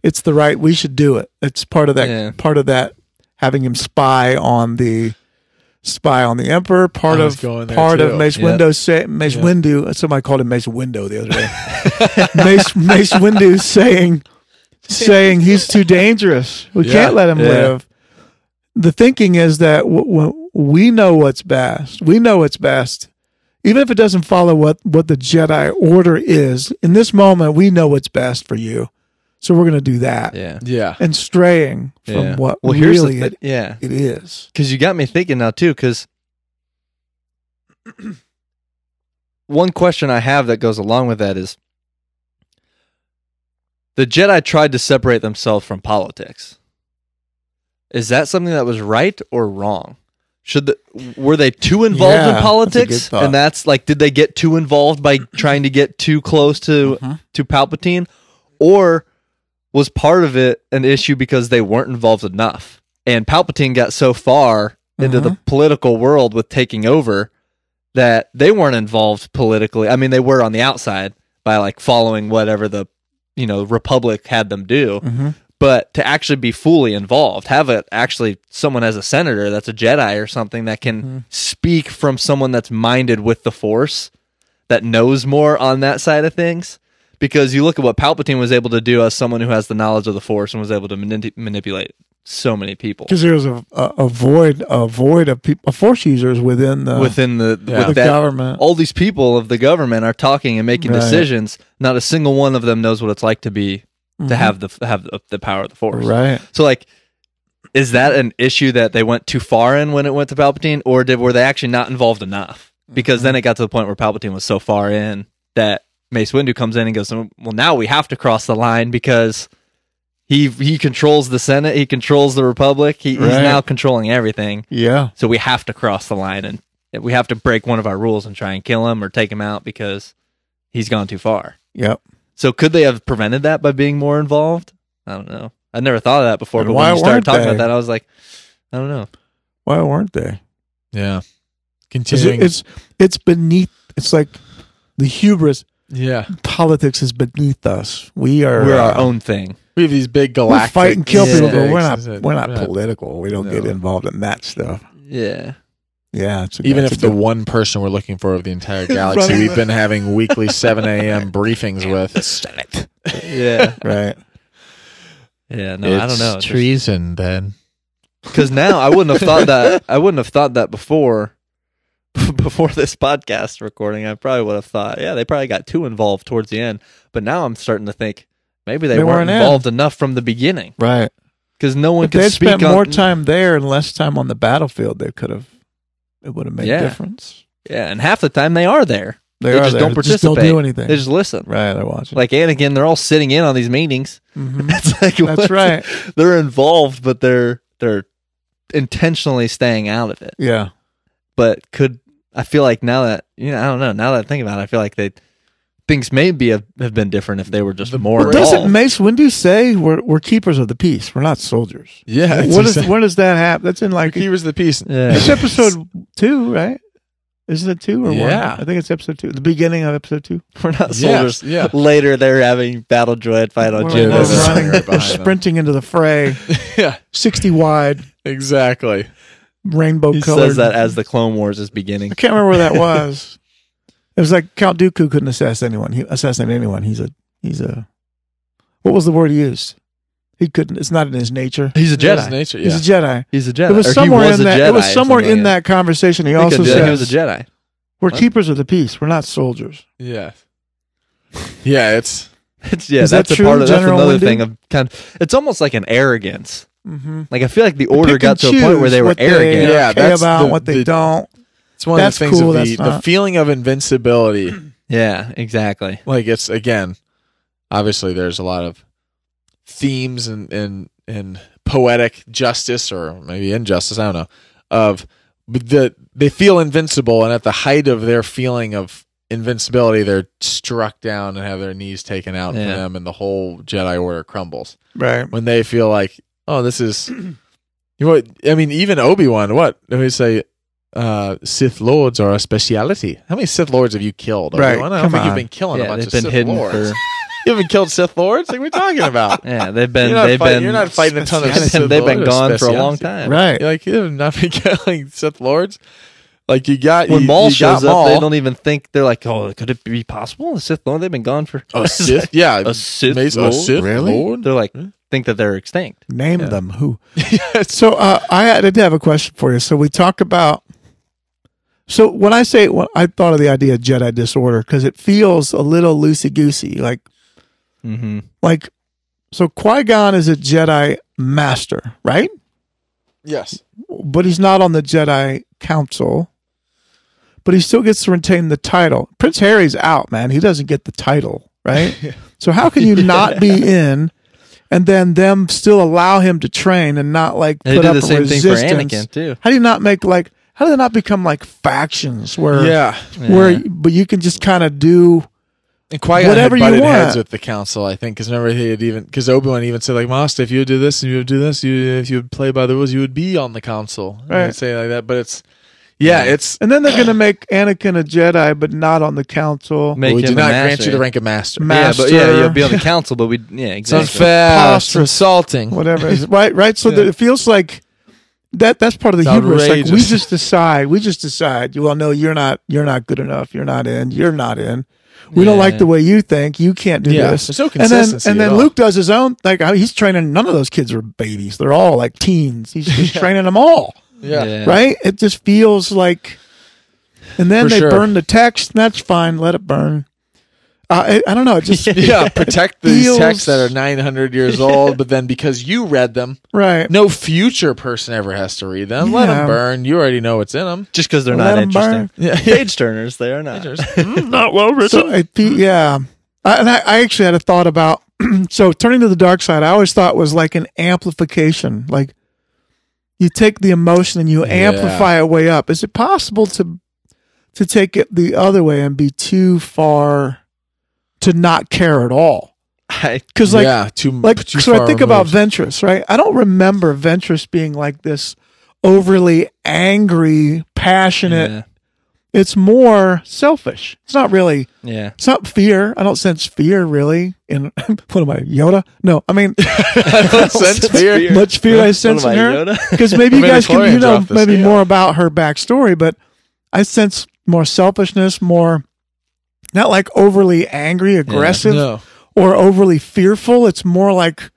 S4: it's the right we should do it it's part of that
S2: Yeah.
S4: part of that having him spy on the spy on the emperor part of part
S3: too.
S4: of mace
S2: Yep.
S4: windu say mace
S3: Yeah.
S4: windu somebody called him mace window the other day mace mace windu saying saying he's too dangerous we
S3: Yeah.
S4: can't let him
S2: Yeah.
S4: live the thinking is that w- w- we know what's best. We know what's best. Even if it doesn't follow what, what the Jedi order is, in this moment, we know what's best for you. So we're going to do that.
S2: Yeah.
S3: Yeah.
S4: And straying from
S2: yeah.
S4: what
S2: well, here's
S4: really
S2: the
S4: it,
S2: yeah.
S4: it is.
S2: Because you got me thinking now too. Because one question I have that goes along with that is the Jedi tried to separate themselves from politics. Is that something that was right or wrong? Should the, were they too involved
S4: Yeah,
S2: in
S4: that's a
S2: politics?
S4: good.
S2: And that's like, did they get too involved by trying to get too close to
S4: Mhm.
S2: to Palpatine, or was part of it an issue because they weren't involved enough? And Palpatine got so far into the political world with taking over that they weren't involved politically. I mean, they were on the outside by like following whatever the you know Republic had them do,
S4: Mm-hmm.
S2: but to actually be fully involved, have it actually someone as a senator that's a Jedi or something that can
S4: Mhm.
S2: speak from someone that's minded with the Force, that knows more on that side of things. Because you look at what Palpatine was able to do as someone who has the knowledge of the Force and was able to mani- manipulate so many people
S4: Because there was a, a, a void a void of people, force users within the
S2: within the
S3: Yeah.
S2: with
S4: the
S2: that
S4: government.
S2: all these people of the government are talking and making
S4: Right.
S2: decisions. Not a single one of them knows what it's like to be to
S4: Mhm.
S2: have the have the, the power of the force.
S4: right.
S2: So like is that an issue that they went too far in when it went to Palpatine or did were they actually not involved enough? Because then it got to the point where Palpatine was so far in that Mace Windu comes in and goes, "Well, now we have to cross the line because he he controls the Senate, he controls the Republic, he, he's now controlling everything.
S4: Yeah.
S2: So we have to cross the line and we have to break one of our rules and try and kill him or take him out because he's gone too far.
S4: Yep.
S2: So could they have prevented that by being more involved? I don't know. I never thought of that before,
S4: And
S2: but
S4: why
S2: when you started
S4: weren't
S2: talking
S4: they?
S2: about that, I was like, I don't know.
S4: Why weren't they?
S3: Yeah. Continuing.
S4: it- it's it's beneath. It's like the hubris.
S3: Yeah.
S4: Politics is beneath us. We are.
S2: We're
S4: uh,
S2: our own thing.
S3: We have these big
S4: We
S3: galactic.
S4: fight and kill people, but we're not.
S3: stakes.
S4: We're not political. We don't get
S3: No.
S4: involved in that stuff.
S2: Yeah.
S4: Yeah. It's a,
S3: Even
S4: that's
S3: if
S4: a
S3: the
S4: good-
S3: one person we're looking for of the entire galaxy
S4: Running
S3: we've been having weekly 7 a.m. briefings with.
S2: Yeah.
S4: right.
S2: Yeah. No, I don't know.
S3: treason, then.
S2: Because now I wouldn't have thought that. I wouldn't have thought that before. Before this podcast recording, I probably would have thought, yeah, they probably got too involved towards the end. But now I'm starting to think maybe they,
S4: They
S2: weren't
S4: weren't in.
S2: involved enough from the beginning
S4: Right.
S2: because no one
S4: If
S2: could
S4: they
S2: speak
S4: spent
S2: on
S4: more time there and less time on the battlefield, they could have. It would have made
S2: Yeah.
S4: a difference.
S2: Yeah, and half the time they are there.
S4: They, are
S2: just
S4: there.
S2: don't
S4: They just don't do anything.
S2: They just listen.
S4: right. They're watching.
S2: Like Anakin, they're all sitting in on these meetings.
S4: Mhm.
S2: It's like
S4: That's
S2: what-
S4: right.
S2: They're involved, but they're they're intentionally staying out of it.
S4: Yeah.
S2: But could I feel like now that you know I don't know now that I think about it, I feel like they things maybe have, have been different if they were just more
S3: brain-
S4: Doesn't
S2: involved.
S4: Mace Windu say we're we're keepers of the peace? We're not soldiers.
S3: Yeah.
S4: what is when does that happen? That's in like
S3: He was the piece.
S2: Yeah.
S4: it's episode two, right? Isn't it two or one?
S3: Yeah.
S4: I think it's episode two. The beginning of episode two.
S2: We're not
S3: Yes,
S2: soldiers.
S3: yeah.
S2: Later, they're having battle droid fight on
S4: We're,
S3: Jim oh,
S2: Jim.
S4: we're running,
S3: singer them.
S4: sprinting into the fray,
S3: yeah.
S4: sixty wide,
S3: Exactly.
S4: Rainbow
S2: He
S4: colored.
S2: says that as the Clone Wars is beginning.
S4: I can't remember where that was. it was like Count Dooku couldn't assassinate anyone. He assassinate anyone. He's a he's a. What was the word he used? He couldn't. It's not in his nature.
S2: He's a
S3: That's
S2: Jedi.
S3: nature. Yeah.
S4: He's a Jedi.
S2: He's a Jedi.
S4: It was
S2: Or
S4: somewhere
S2: was
S4: in that.
S2: Jedi
S4: It was somewhere in
S2: like
S4: that conversation. He
S2: I
S4: also said,
S2: he was a Jedi.
S4: "We're
S2: What?
S4: keepers of the peace. We're not soldiers."
S3: yeah. Yeah. It's
S2: It's, yeah,
S4: Is that
S2: that's a
S4: true,
S2: part of that's another
S4: Windu?
S2: thing of kind. Of, it's almost like an arrogance.
S4: Mm-hmm.
S2: Like I feel like the order got to a point where they were
S4: what
S2: arrogant.
S4: They
S3: Yeah, that's
S4: about
S3: the-
S4: what they
S3: the-
S4: don't.
S3: it's one
S4: That's
S3: of the things
S4: cool,
S3: of the, the feeling of invincibility.
S2: Yeah, exactly.
S3: like it's again, obviously there's a lot of themes and and and poetic justice or maybe injustice. I don't know of but the they feel invincible, and at the height of their feeling of invincibility, they're struck down and have their knees taken out
S2: Yeah.
S3: for them, and the whole Jedi Order crumbles
S4: Right.
S3: when they feel like, oh, this is. You what? I mean, even Obi Wan. What? Let me say. Uh, Sith Lords are a speciality. How many Sith Lords have you killed?
S4: Right,
S3: Obi-Wan? I don't
S4: come
S3: think you've been killing a
S2: Yeah,
S3: bunch
S2: they've
S3: of
S2: been
S3: Sith
S2: hidden
S3: Lords.
S2: for.
S3: You haven't killed Sith Lords? Like, what are we talking about?
S2: Yeah, they've been.
S3: you're, not
S2: they've
S3: fighting,
S2: been.
S3: you're not fighting a ton of Sith
S2: been, they've been gone for a long time.
S4: Right.
S3: You're like, you have not been killing Sith Lords? Like, you got.
S2: When
S3: you,
S2: Maul
S3: you
S2: shows
S3: got
S2: up,
S3: Maul.
S2: they don't even think they're like, "Oh, could it be possible?" The Sith Lord, they've been gone for
S3: A Sith? Yeah.
S2: a Sith
S3: Mace-
S2: Lord.
S3: A Sith
S4: Really?
S3: Lord?
S2: They're like, think that they're extinct.
S4: Name
S3: Yeah.
S4: them. Who? so uh, I, I did have a question for you. So we talk about. So when I say when I thought of the idea of Jedi disorder because it feels a little loosey goosey, like
S2: Mm-hmm.
S4: like so Qui Gon is a Jedi master, right?
S3: Yes.
S4: But he's not on the Jedi Council. But he still gets to retain the title. Prince Harry's out, man. He doesn't get the title, right? so how can you not be in, and then them still allow him to train and not like
S2: They
S4: put
S2: did
S4: up
S2: the
S4: a
S2: same
S4: resistance?
S2: thing for Anakin too.
S4: How do you not make like? How do they not become like factions where
S3: Yeah.
S4: where
S2: Yeah.
S4: but you can just kind of do
S3: And Qui Gon
S4: Whatever
S3: had
S4: you want.
S3: heads with the council, I think, because remember he had even because Obi Wan even said like, "Master, if you would do this and you would do this, you if you would play by the rules, you would be on the council." And
S4: Right.
S3: he'd say like that, but it's yeah, it's
S4: and then they're gonna make Anakin a Jedi but not on the council.
S2: Make
S3: we do
S2: him a
S3: not grant you the rank of master.
S4: Ma-
S2: Yeah, but yeah, you'll be on the council, but we yeah
S3: It's
S2: exactly.
S3: unfair, it's
S4: Preposterous.
S3: insulting.
S4: whatever. right, right. So
S3: Yeah.
S4: that it feels like that. That's part of the
S3: It's
S4: hubris. Like we just decide. We just decide. Well, no, you're not. You're not good enough. You're not in. You're not in. We don't like the way you think. You can't do
S3: Yeah,
S4: this.
S3: there's no
S4: and then
S3: consistency
S4: and
S3: at
S4: then
S3: all.
S4: Luke does his own. Like he's training. None of those kids are babies. They're all like teens. He's, he's training them all.
S3: Yeah.
S2: Yeah.
S4: Right. It just feels like. And then
S3: For
S4: they
S3: sure.
S4: burn the text. That's fine. Let it burn. Uh, I, I don't know. It just
S3: yeah, protect these
S4: feels-
S3: texts that are 900 years old, but then because you read them,
S4: right.
S3: no future person ever has to read them. Let them burn. You already know what's in them.
S2: Just because they're
S4: Let
S2: not
S4: 'em burn.
S2: interesting.
S3: Yeah.
S2: Page turners, they are not.
S3: not well
S4: So I fe- yeah, I, and I, I actually had a thought about so turning to the dark side. I always thought was like an amplification. Like you take the emotion and you
S3: Yeah.
S4: amplify it way up. Is it possible to to take it the other way and be too far to not care at all? Because like
S3: yeah, too
S4: like
S3: too
S4: so I
S3: far
S4: think about
S3: removed.
S4: Ventress, right? I don't remember Ventress being like this overly angry, passionate.
S2: yeah,
S4: It's more selfish. It's not really
S2: yeah.
S4: it's not fear. I don't sense fear really. In what am I, Yoda? No, I mean
S3: I don't sense fear.
S4: much fear I sense in her because maybe you guys can you know maybe more about her backstory, but I sense more selfishness, more not like overly angry, aggressive,
S3: No.
S4: or overly fearful. It's more like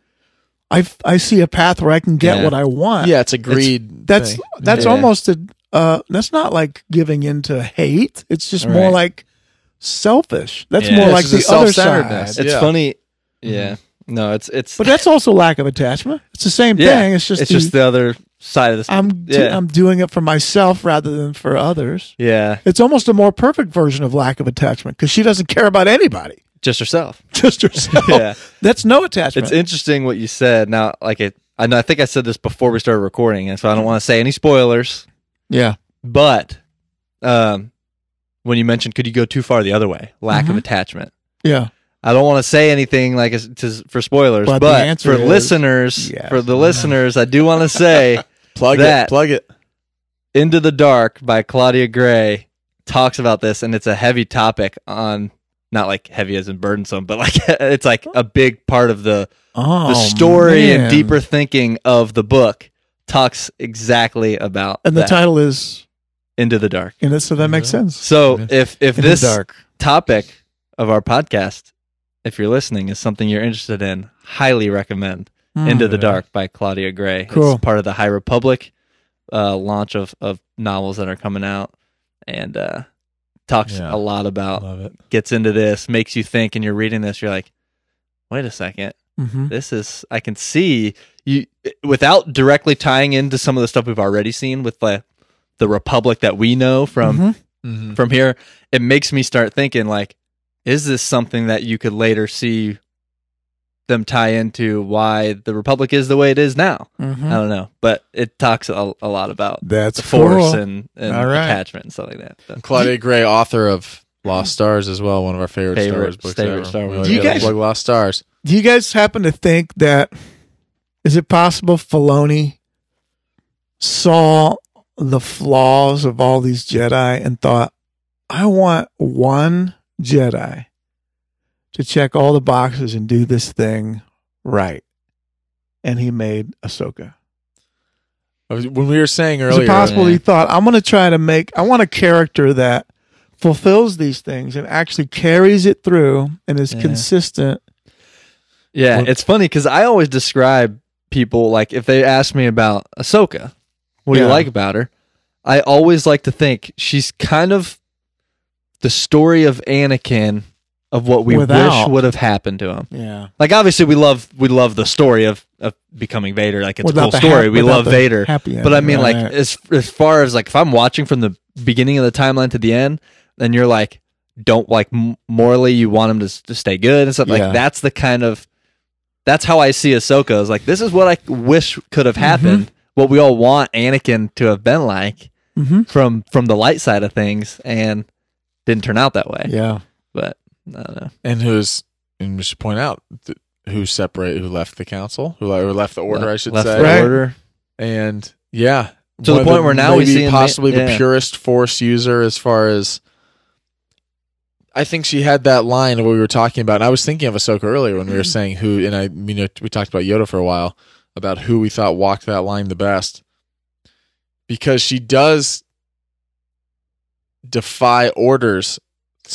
S4: I I see a path where I can get
S2: Yeah.
S4: what I want.
S3: Yeah, it's a greed.
S4: that's
S3: thing.
S4: that's
S2: Yeah.
S4: almost a uh that's not like giving into hate. It's just more like selfish. That's
S2: Yeah.
S4: more
S3: Yeah,
S4: like the other
S3: self-centeredness.
S4: side.
S2: It's
S3: Yeah.
S2: funny. Yeah. No, it's it's
S4: But that's also lack of attachment. It's the same
S2: yeah.
S4: thing. It's just
S2: it's
S4: the-
S2: just the other side of this.
S4: I'm do-
S2: yeah.
S4: I'm doing it for myself rather than for others.
S2: yeah,
S4: It's almost a more perfect version of lack of attachment because she doesn't care about anybody,
S2: just herself.
S4: just herself.
S2: Yeah.
S4: That's no attachment.
S2: It's interesting what you said. Now, like it, I know I think I said this before we started recording, and so I don't want to say any spoilers.
S4: Yeah.
S2: But um, when you mentioned, could you go too far the other way? Lack of
S4: Mhm.
S2: attachment.
S4: Yeah.
S2: I don't want to say anything like to, for spoilers,
S4: But
S2: but, for
S4: is
S2: listeners,
S4: yes.
S2: for the listeners, I do want to say
S3: plug
S2: that-
S3: it. Plug it.
S2: "Into the Dark" by Claudia Gray talks about this, and it's a heavy topic on not like heavy as in burdensome, but like it's like a big part of the
S4: Oh,
S2: the story
S4: man.
S2: and deeper thinking of the book talks exactly about
S4: And the
S2: that,
S4: title is
S2: into the dark.
S4: in it, so that makes sense.
S2: So if if
S4: In the
S2: this
S4: dark.
S2: topic of our podcast, if you're listening, is something you're interested in, highly recommend
S4: Hmm.
S2: Into the. Dark by Claudia Gray.
S4: Cool.
S2: It's part of the High Republic uh, launch of of novels that are coming out, and uh, talks
S3: Yeah.
S2: a lot about
S3: Love it.
S2: gets into this, makes you think, and you're reading this, you're like, wait a second,
S4: Mhm.
S2: this is I can see you without directly tying into some of the stuff we've already seen with the the Republic that we know from
S4: Mhm.
S3: Mhm.
S2: from here. It makes me start thinking like, is this something that you could later see them tie into why the Republic is the way it is now?
S4: Mhm.
S2: I don't know, but it talks a, a lot about
S4: That's
S2: the Force
S4: cool.
S2: and, and
S4: All right.
S2: attachment and stuff like that. So,
S3: Claudia Gray, author of Lost Stars, as well, one of our favorite, Star
S2: Favorite-
S3: Wars books.
S2: favorite
S3: ever.
S2: Star Wars
S4: Do you guys-
S3: plug Lost Stars?
S4: Do you guys happen to think that is it possible Filoni saw the flaws of all these Jedi and thought, I want one Jedi to check all the boxes and do this thing right. And he made Ahsoka.
S3: When we were saying earlier, Is
S4: it possible
S2: yeah.
S4: he thought, I'm going to try to make, I want a character that fulfills these things and actually carries it through and is
S2: Yeah.
S4: consistent
S2: Yeah, it's funny because I always describe people like if they ask me about Ahsoka, what do you
S4: Yeah.
S2: like about her? I always like to think she's kind of the story of Anakin of what we wish would have happened to him.
S4: Yeah.
S2: Like obviously we love we love the story of of becoming Vader. Like it's
S4: Without
S2: a cool
S4: the
S2: story. we
S4: without
S2: love
S4: the
S2: Vader.
S4: Happy
S2: But I
S4: ending,
S2: mean, like
S4: right.
S2: as as far as like if I'm watching from the beginning of the timeline to the end, then you're like, don't like m- morally you want him to s- to stay good and stuff.
S4: Yeah.
S2: Like that's the kind of that's how I see Ahsoka. Is like this is what I wish could have
S4: Mm-hmm.
S2: happened. What we all want Anakin to have been like
S4: Mhm.
S2: from from the light side of things, and didn't turn out that way.
S4: yeah.
S2: But I don't know.
S3: and who's and we should point out th- who separate who left the council, who le- or left the order,
S2: Left-
S3: I should
S2: left
S3: say.
S2: the
S4: Right.
S2: order.
S3: And yeah,
S2: To the
S3: one of
S2: point where now we
S3: maybe
S2: see in Ma-
S3: possibly the
S2: yeah.
S3: purest force user as far as. I think she had that line of what we were talking about. And I was thinking of Ahsoka earlier when we were saying who, and I, you know, we talked about Yoda for a while about who we thought walked that line the best, because she does defy orders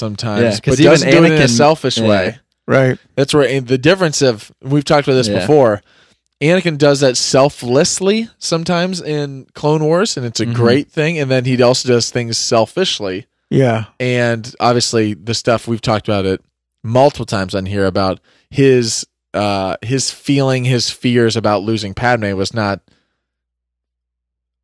S2: Yeah,
S3: but
S2: even
S3: doesn't do it in a selfish
S2: yeah.
S3: way.
S4: Right.
S3: That's where the difference of we've talked about this
S2: Yeah.
S3: before. Anakin does that selflessly sometimes in Clone Wars, and it's a
S2: Mhm.
S3: great thing. And then he also does things selfishly.
S4: Yeah.
S3: And obviously, the stuff we've talked about it multiple times on here about his uh his feeling, his fears about losing Padme was not.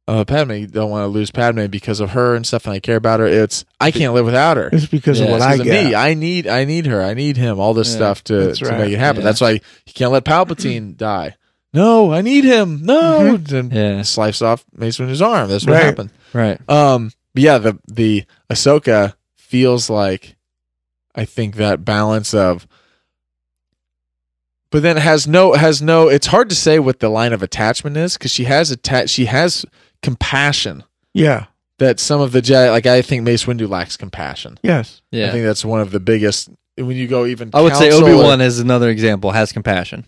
S3: Uh, Padme, don't want to lose Padme because of her and stuff, and I care about her. It's I can't live without her.
S4: It's because
S2: Yeah,
S4: of what
S3: It's
S4: I
S3: 'cause of
S4: get.
S3: me. I need I need her. I need him. All this
S2: Yeah,
S3: stuff to, to
S4: right.
S3: make it happen.
S2: Yeah.
S3: That's why you can't let Palpatine die. No, I need him. No, and
S2: Yeah.
S3: slice off Mace Windu's arm. That's what
S4: Right.
S3: happened.
S2: Right.
S3: Um, but yeah, the the Ahsoka feels like I think that balance of but then has no has no it's hard to say what the line of attachment is because she has attach she has compassion
S4: Yeah.
S3: that some of the Jedi like I think Mace Windu lacks compassion.
S4: Yes.
S2: Yeah.
S3: I think that's one of the biggest when you go even
S2: I would say Obi Wan is another example. Has compassion.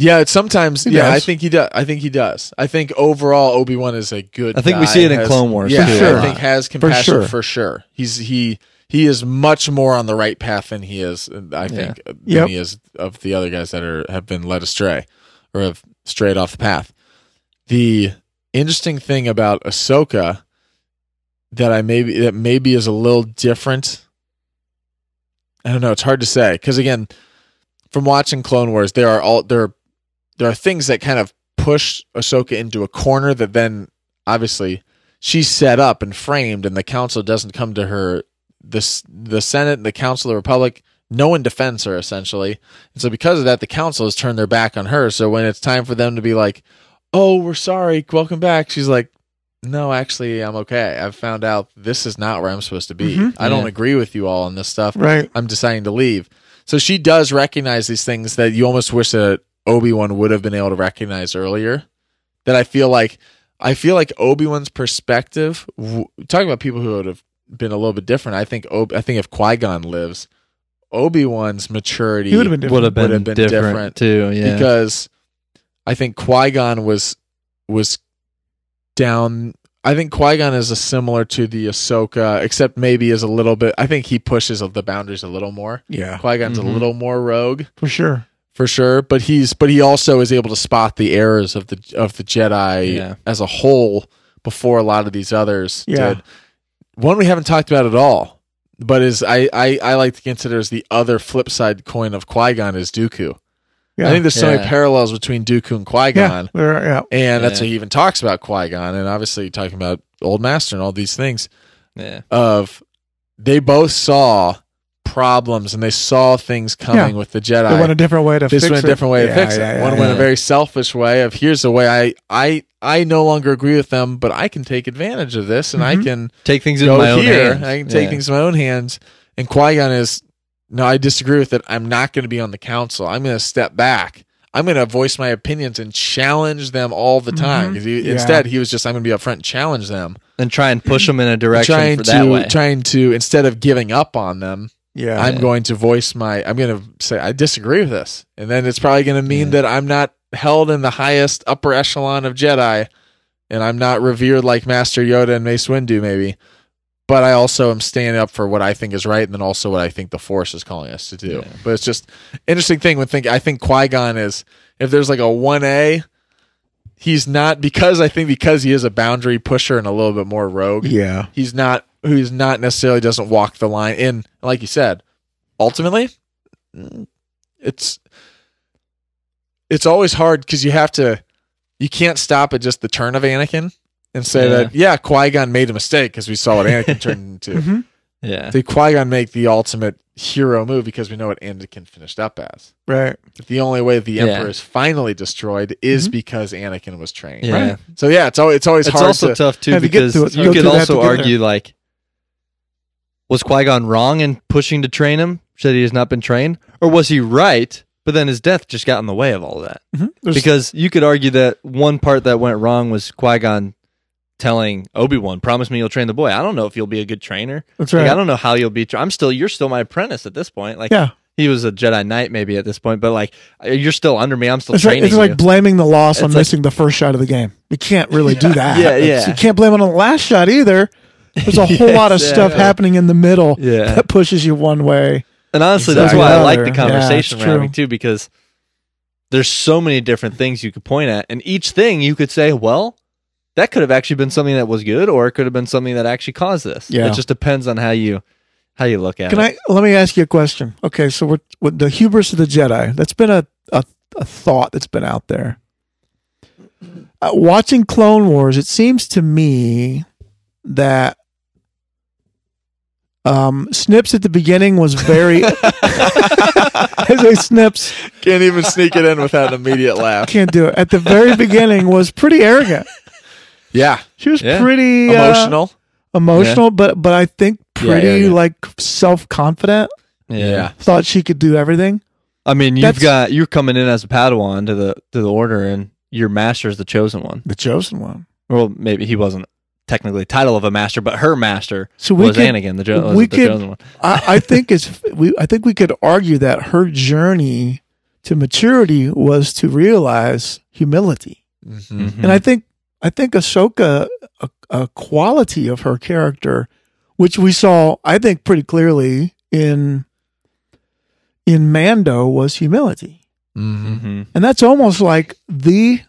S3: Yeah, it's sometimes.
S4: He
S3: yeah,
S4: does.
S3: I think he does. I think he does. I think overall Obi Wan is a good.
S2: I think we see it in
S3: has-
S2: Clone Wars,
S3: Yeah,
S4: too, a
S3: I think has compassion for
S4: sure.
S3: for sure. He's he he is much more on the right path than he is. Uh, I think uh, than
S4: Yep.
S3: he is of the other guys that are have been led astray or have strayed off the path. The interesting thing about Ahsoka that I maybe that maybe is a little different. I don't know. It's hard to say because again, from watching Clone Wars, there are all there there are things that kind of push Ahsoka into a corner that then obviously she's set up and framed, and the council doesn't come to her. The s- the Senate, and the Council of the Republic, no one defends her essentially, and so because of that, the council has turned their back on her. So when it's time for them to be like, "Oh, we're sorry, welcome back," she's like. No, actually, I'm okay. I've found out this is not where I'm supposed to be.
S4: Mhm.
S3: I don't
S2: Yeah.
S3: agree with you all on this stuff.
S4: Right.
S3: I'm deciding to leave. So she does recognize these things that you almost wish that Obi Wan would have been able to recognize earlier. That I feel like I feel like Obi Wan's perspective. w- Talking about people who would have been a little bit different. I think Ob- I think if Qui Gon lives, Obi Wan's maturity
S4: would have been
S2: Would
S4: different.
S2: have been,
S3: Would have been
S2: different,
S3: different
S2: too. Yeah.
S3: because I think Qui Gon was was down. I think Qui Gon is a similar to the Ahsoka, except maybe is a little bit. I think he pushes the boundaries a little more.
S4: Yeah.
S3: Qui Gon's
S2: Mhm.
S3: a little more rogue
S4: For sure.
S3: For sure, but he's but he also is able to spot the errors of the of the Jedi
S2: Yeah.
S3: as a whole before a lot of these others
S4: Yeah.
S3: did. One we haven't talked about at all, but is I, I I like to consider as the other flip side coin of Qui Gon is Dooku.
S4: Yeah.
S3: I think there's so many parallels between Dooku and Qui Gon.
S4: Yeah.
S3: and that's what he even talks about Qui Gon, and obviously talking about Old Master and all these things
S2: yeah.
S3: of they both saw problems and they saw things coming with the Jedi.
S4: They went a different way to
S3: this
S4: fix
S3: went a
S4: it.
S3: different way to
S4: Yeah,
S3: fix
S4: yeah,
S3: it.
S4: yeah,
S3: One
S4: yeah.
S3: went a very selfish way of here's the way I I I no longer agree with them, but I can take advantage of this and I
S4: Mhm.
S3: can
S2: Take things in my own
S3: here.
S2: hands.
S3: I can take
S2: Yeah.
S3: things in my own hands. And Qui Gon is no, I disagree with it. I'm not going to be on the council. I'm going to step back. I'm going to voice my opinions and challenge them all the time.
S4: Mhm.
S3: 'Cause he,
S4: Yeah.
S3: Instead, he was just I'm going to be up front and challenge them.
S2: and try and push them in a direction
S3: trying
S2: for
S3: to
S2: that way.
S3: trying to instead of giving up on them,
S4: Yeah.
S3: I'm
S2: Yeah.
S3: going to voice my I'm going to say I disagree with this. And then it's probably going to mean
S2: Yeah.
S3: that I'm not held in the highest upper echelon of Jedi and I'm not revered like Master Yoda and Mace Windu maybe. but I also am standing up for what I think is right, and then also what I think the Force is calling us to do. But it's just interesting thing when think I think Qui Gon is if there's like a one A, he's not because I think because he is a boundary pusher and a little bit more rogue.
S4: Yeah.
S3: He's not who's not necessarily doesn't walk the line. And like you said, ultimately, it's it's always hard because you have to you can't stop at just the turn of Anakin and say
S2: Yeah.
S3: that yeah Qui Gon made a mistake because we saw what Anakin turned into.
S4: Mhm.
S2: Yeah.
S3: Did Qui Gon make the ultimate hero move because we know what Anakin finished up as?
S4: Right.
S3: The only way the
S2: Yeah.
S3: Emperor is finally destroyed is
S4: Mhm.
S3: because Anakin was trained.
S2: Yeah.
S4: Right.
S3: So yeah, it's always it's always
S2: It's
S3: hard
S2: also
S3: to
S2: tough too
S4: Have to
S2: because
S4: to
S2: you could also argue like, was Qui Gon wrong in pushing to train him? Said he has not been trained, or was he right? But then his death just got in the way of all of that.
S4: Mhm.
S2: Because you could argue that one part that went wrong was Qui Gon telling Obi Wan, "Promise me you'll train the boy." I don't know if you'll be a good trainer.
S4: that's
S2: Like,
S4: right.
S2: I don't know how you'll be. Tra- I'm still. You're still my apprentice at this point. Like
S4: yeah.
S2: he was a Jedi Knight maybe at this point, but like you're still under me. I'm still
S4: It's like,
S2: training
S4: it's like
S2: you.
S4: blaming the loss on
S2: It's like-
S4: missing the first shot of the game. You can't really do that.
S2: Yeah, yeah.
S4: You can't blame it on the last shot either. There's a whole lot of
S2: Yes,
S4: stuff
S2: yeah.
S4: happening in the middle
S2: Yeah.
S4: that pushes you one way.
S2: And honestly, that's why I like the conversation
S4: it's
S2: we're having too, because there's so many different things you could point at, and each thing you could say, well, that could have actually been something that was good, or it could have been something that actually caused this.
S4: Yeah.
S2: It just depends on how you how you look at it.
S4: Can
S2: it.
S4: I let me ask you a question? Okay, so we're with the hubris of the Jedi. That's been a a, a thought that's been out there. Uh, watching Clone Wars, it seems to me that um, Snips at the beginning was very. I say Snips
S3: can't even sneak it in without an immediate laugh.
S4: can't do it. At the very beginning, was pretty arrogant.
S3: Yeah,
S4: She was
S2: Yeah.
S4: pretty uh,
S3: emotional.
S4: emotional, but but I think pretty
S3: yeah, yeah.
S4: like self confident.
S3: Yeah.
S4: Thought she could do everything.
S2: I mean, you've
S4: That's-
S2: got you're coming in as a Padawan to the to the Order, and your master is the chosen one.
S4: The chosen one.
S2: Well, maybe he wasn't technically title of a master, but her master
S4: So we
S2: was
S4: could,
S2: Anakin, the, jo- was
S4: we
S2: the
S4: could-
S2: chosen one.
S4: I, I think it's we. I think we could argue that her journey to maturity was to realize humility,
S3: Mhm.
S2: Mhm.
S4: and I think I think Ahsoka, a, a quality of her character, which we saw, I think pretty clearly in in Mando, was humility,
S3: Mhm.
S2: Mhm.
S4: and that's almost like the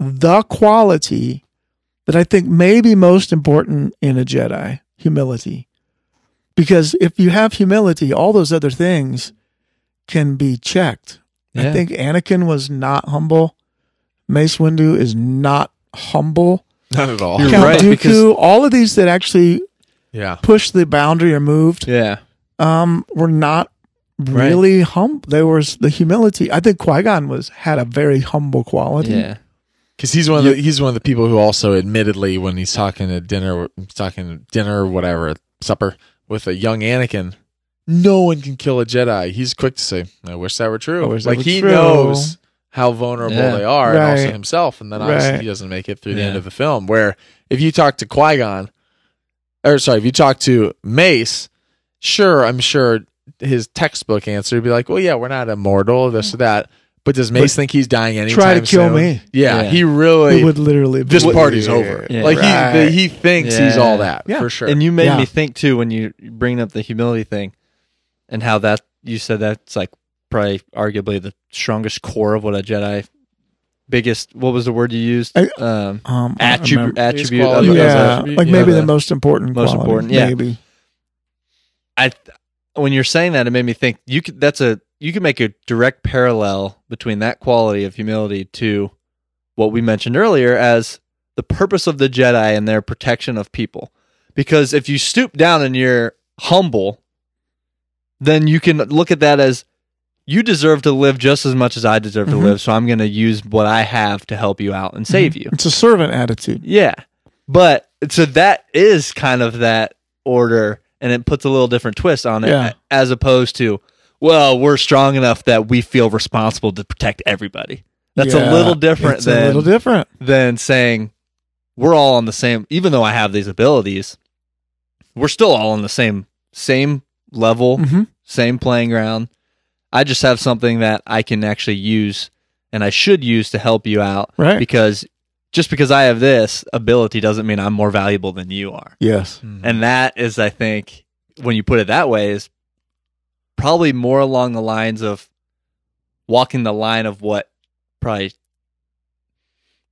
S4: the quality that I think may be most important in a Jedi humility. Because if you have humility, all those other things can be checked. I think Anakin was not humble. Mace Windu is not humble.
S3: Not at all.
S2: You're
S4: Count
S2: right,
S4: Dooku,
S2: because-
S4: all of these that actually
S3: Yeah.
S4: pushed the boundary or moved,
S2: Yeah.
S4: um, were not really humble. There was the humility. I think Qui Gon was had a very humble quality.
S2: Yeah.
S3: Because he's one of the he's one of the people who also admittedly when he's talking at dinner he's talking at dinner or whatever supper with a young Anakin, no one can kill a Jedi. He's quick to say, "I wish that were true."
S4: I wish that
S3: like
S4: were
S3: he
S4: true.
S3: knows how vulnerable
S2: Yeah.
S3: they are, and also himself. And then obviously
S4: Right.
S3: he doesn't make it through the
S2: Yeah.
S3: end of the film. Where if you talk to Qui Gon, or sorry, if you talk to Mace, sure, I'm sure his textbook answer would be like, "Well, yeah, we're not immortal, this or that." But does Mace
S4: But
S3: think he's dying anytime
S4: try to kill me.
S3: Yeah,
S2: Yeah.
S3: he really.
S4: It would literally be
S3: this party's over.
S2: Yeah.
S3: Like
S4: Right.
S3: he he thinks
S2: Yeah.
S3: he's all that
S4: Yeah.
S3: for sure.
S2: And you made
S4: Yeah.
S2: me think too when you bring up the humility thing and how that you said that's like probably arguably the strongest core of what a Jedi biggest what was the word you used?
S4: I-
S2: um
S4: Um,
S2: attribute attribute
S3: quality
S2: of,
S3: of
S4: yeah,
S3: attribute,
S4: like
S3: yeah.
S4: maybe
S2: The
S4: the most important,
S2: most
S4: quality,
S2: important, yeah.
S4: maybe.
S2: I when you're saying that, it made me think you could. That's a you could make a direct parallel between that quality of humility to what we mentioned earlier as the purpose of the Jedi and their protection of people. Because if you stoop down and you're humble, then you can look at that as you deserve to live just as much as I deserve
S4: Mhm.
S2: to live. So I'm going to use what I have to help you out and save you.
S4: It's a servant attitude.
S2: Yeah. But so that is kind of that order and it puts a little different twist on it
S4: Yeah.
S2: as opposed to, well, we're strong enough that we feel responsible to protect everybody. That's
S4: Yeah,
S2: a little different than
S4: a little different.
S2: than saying we're all on the same even though I have these abilities, we're still all on the same same level,
S4: hmm
S2: same playing ground. I just have something that I can actually use and I should use to help you out
S4: Right.
S2: because just because I have this ability doesn't mean I'm more valuable than you are.
S4: Yes.
S2: And that is, I think, when you put it that way, is probably more along the lines of walking the line of what probably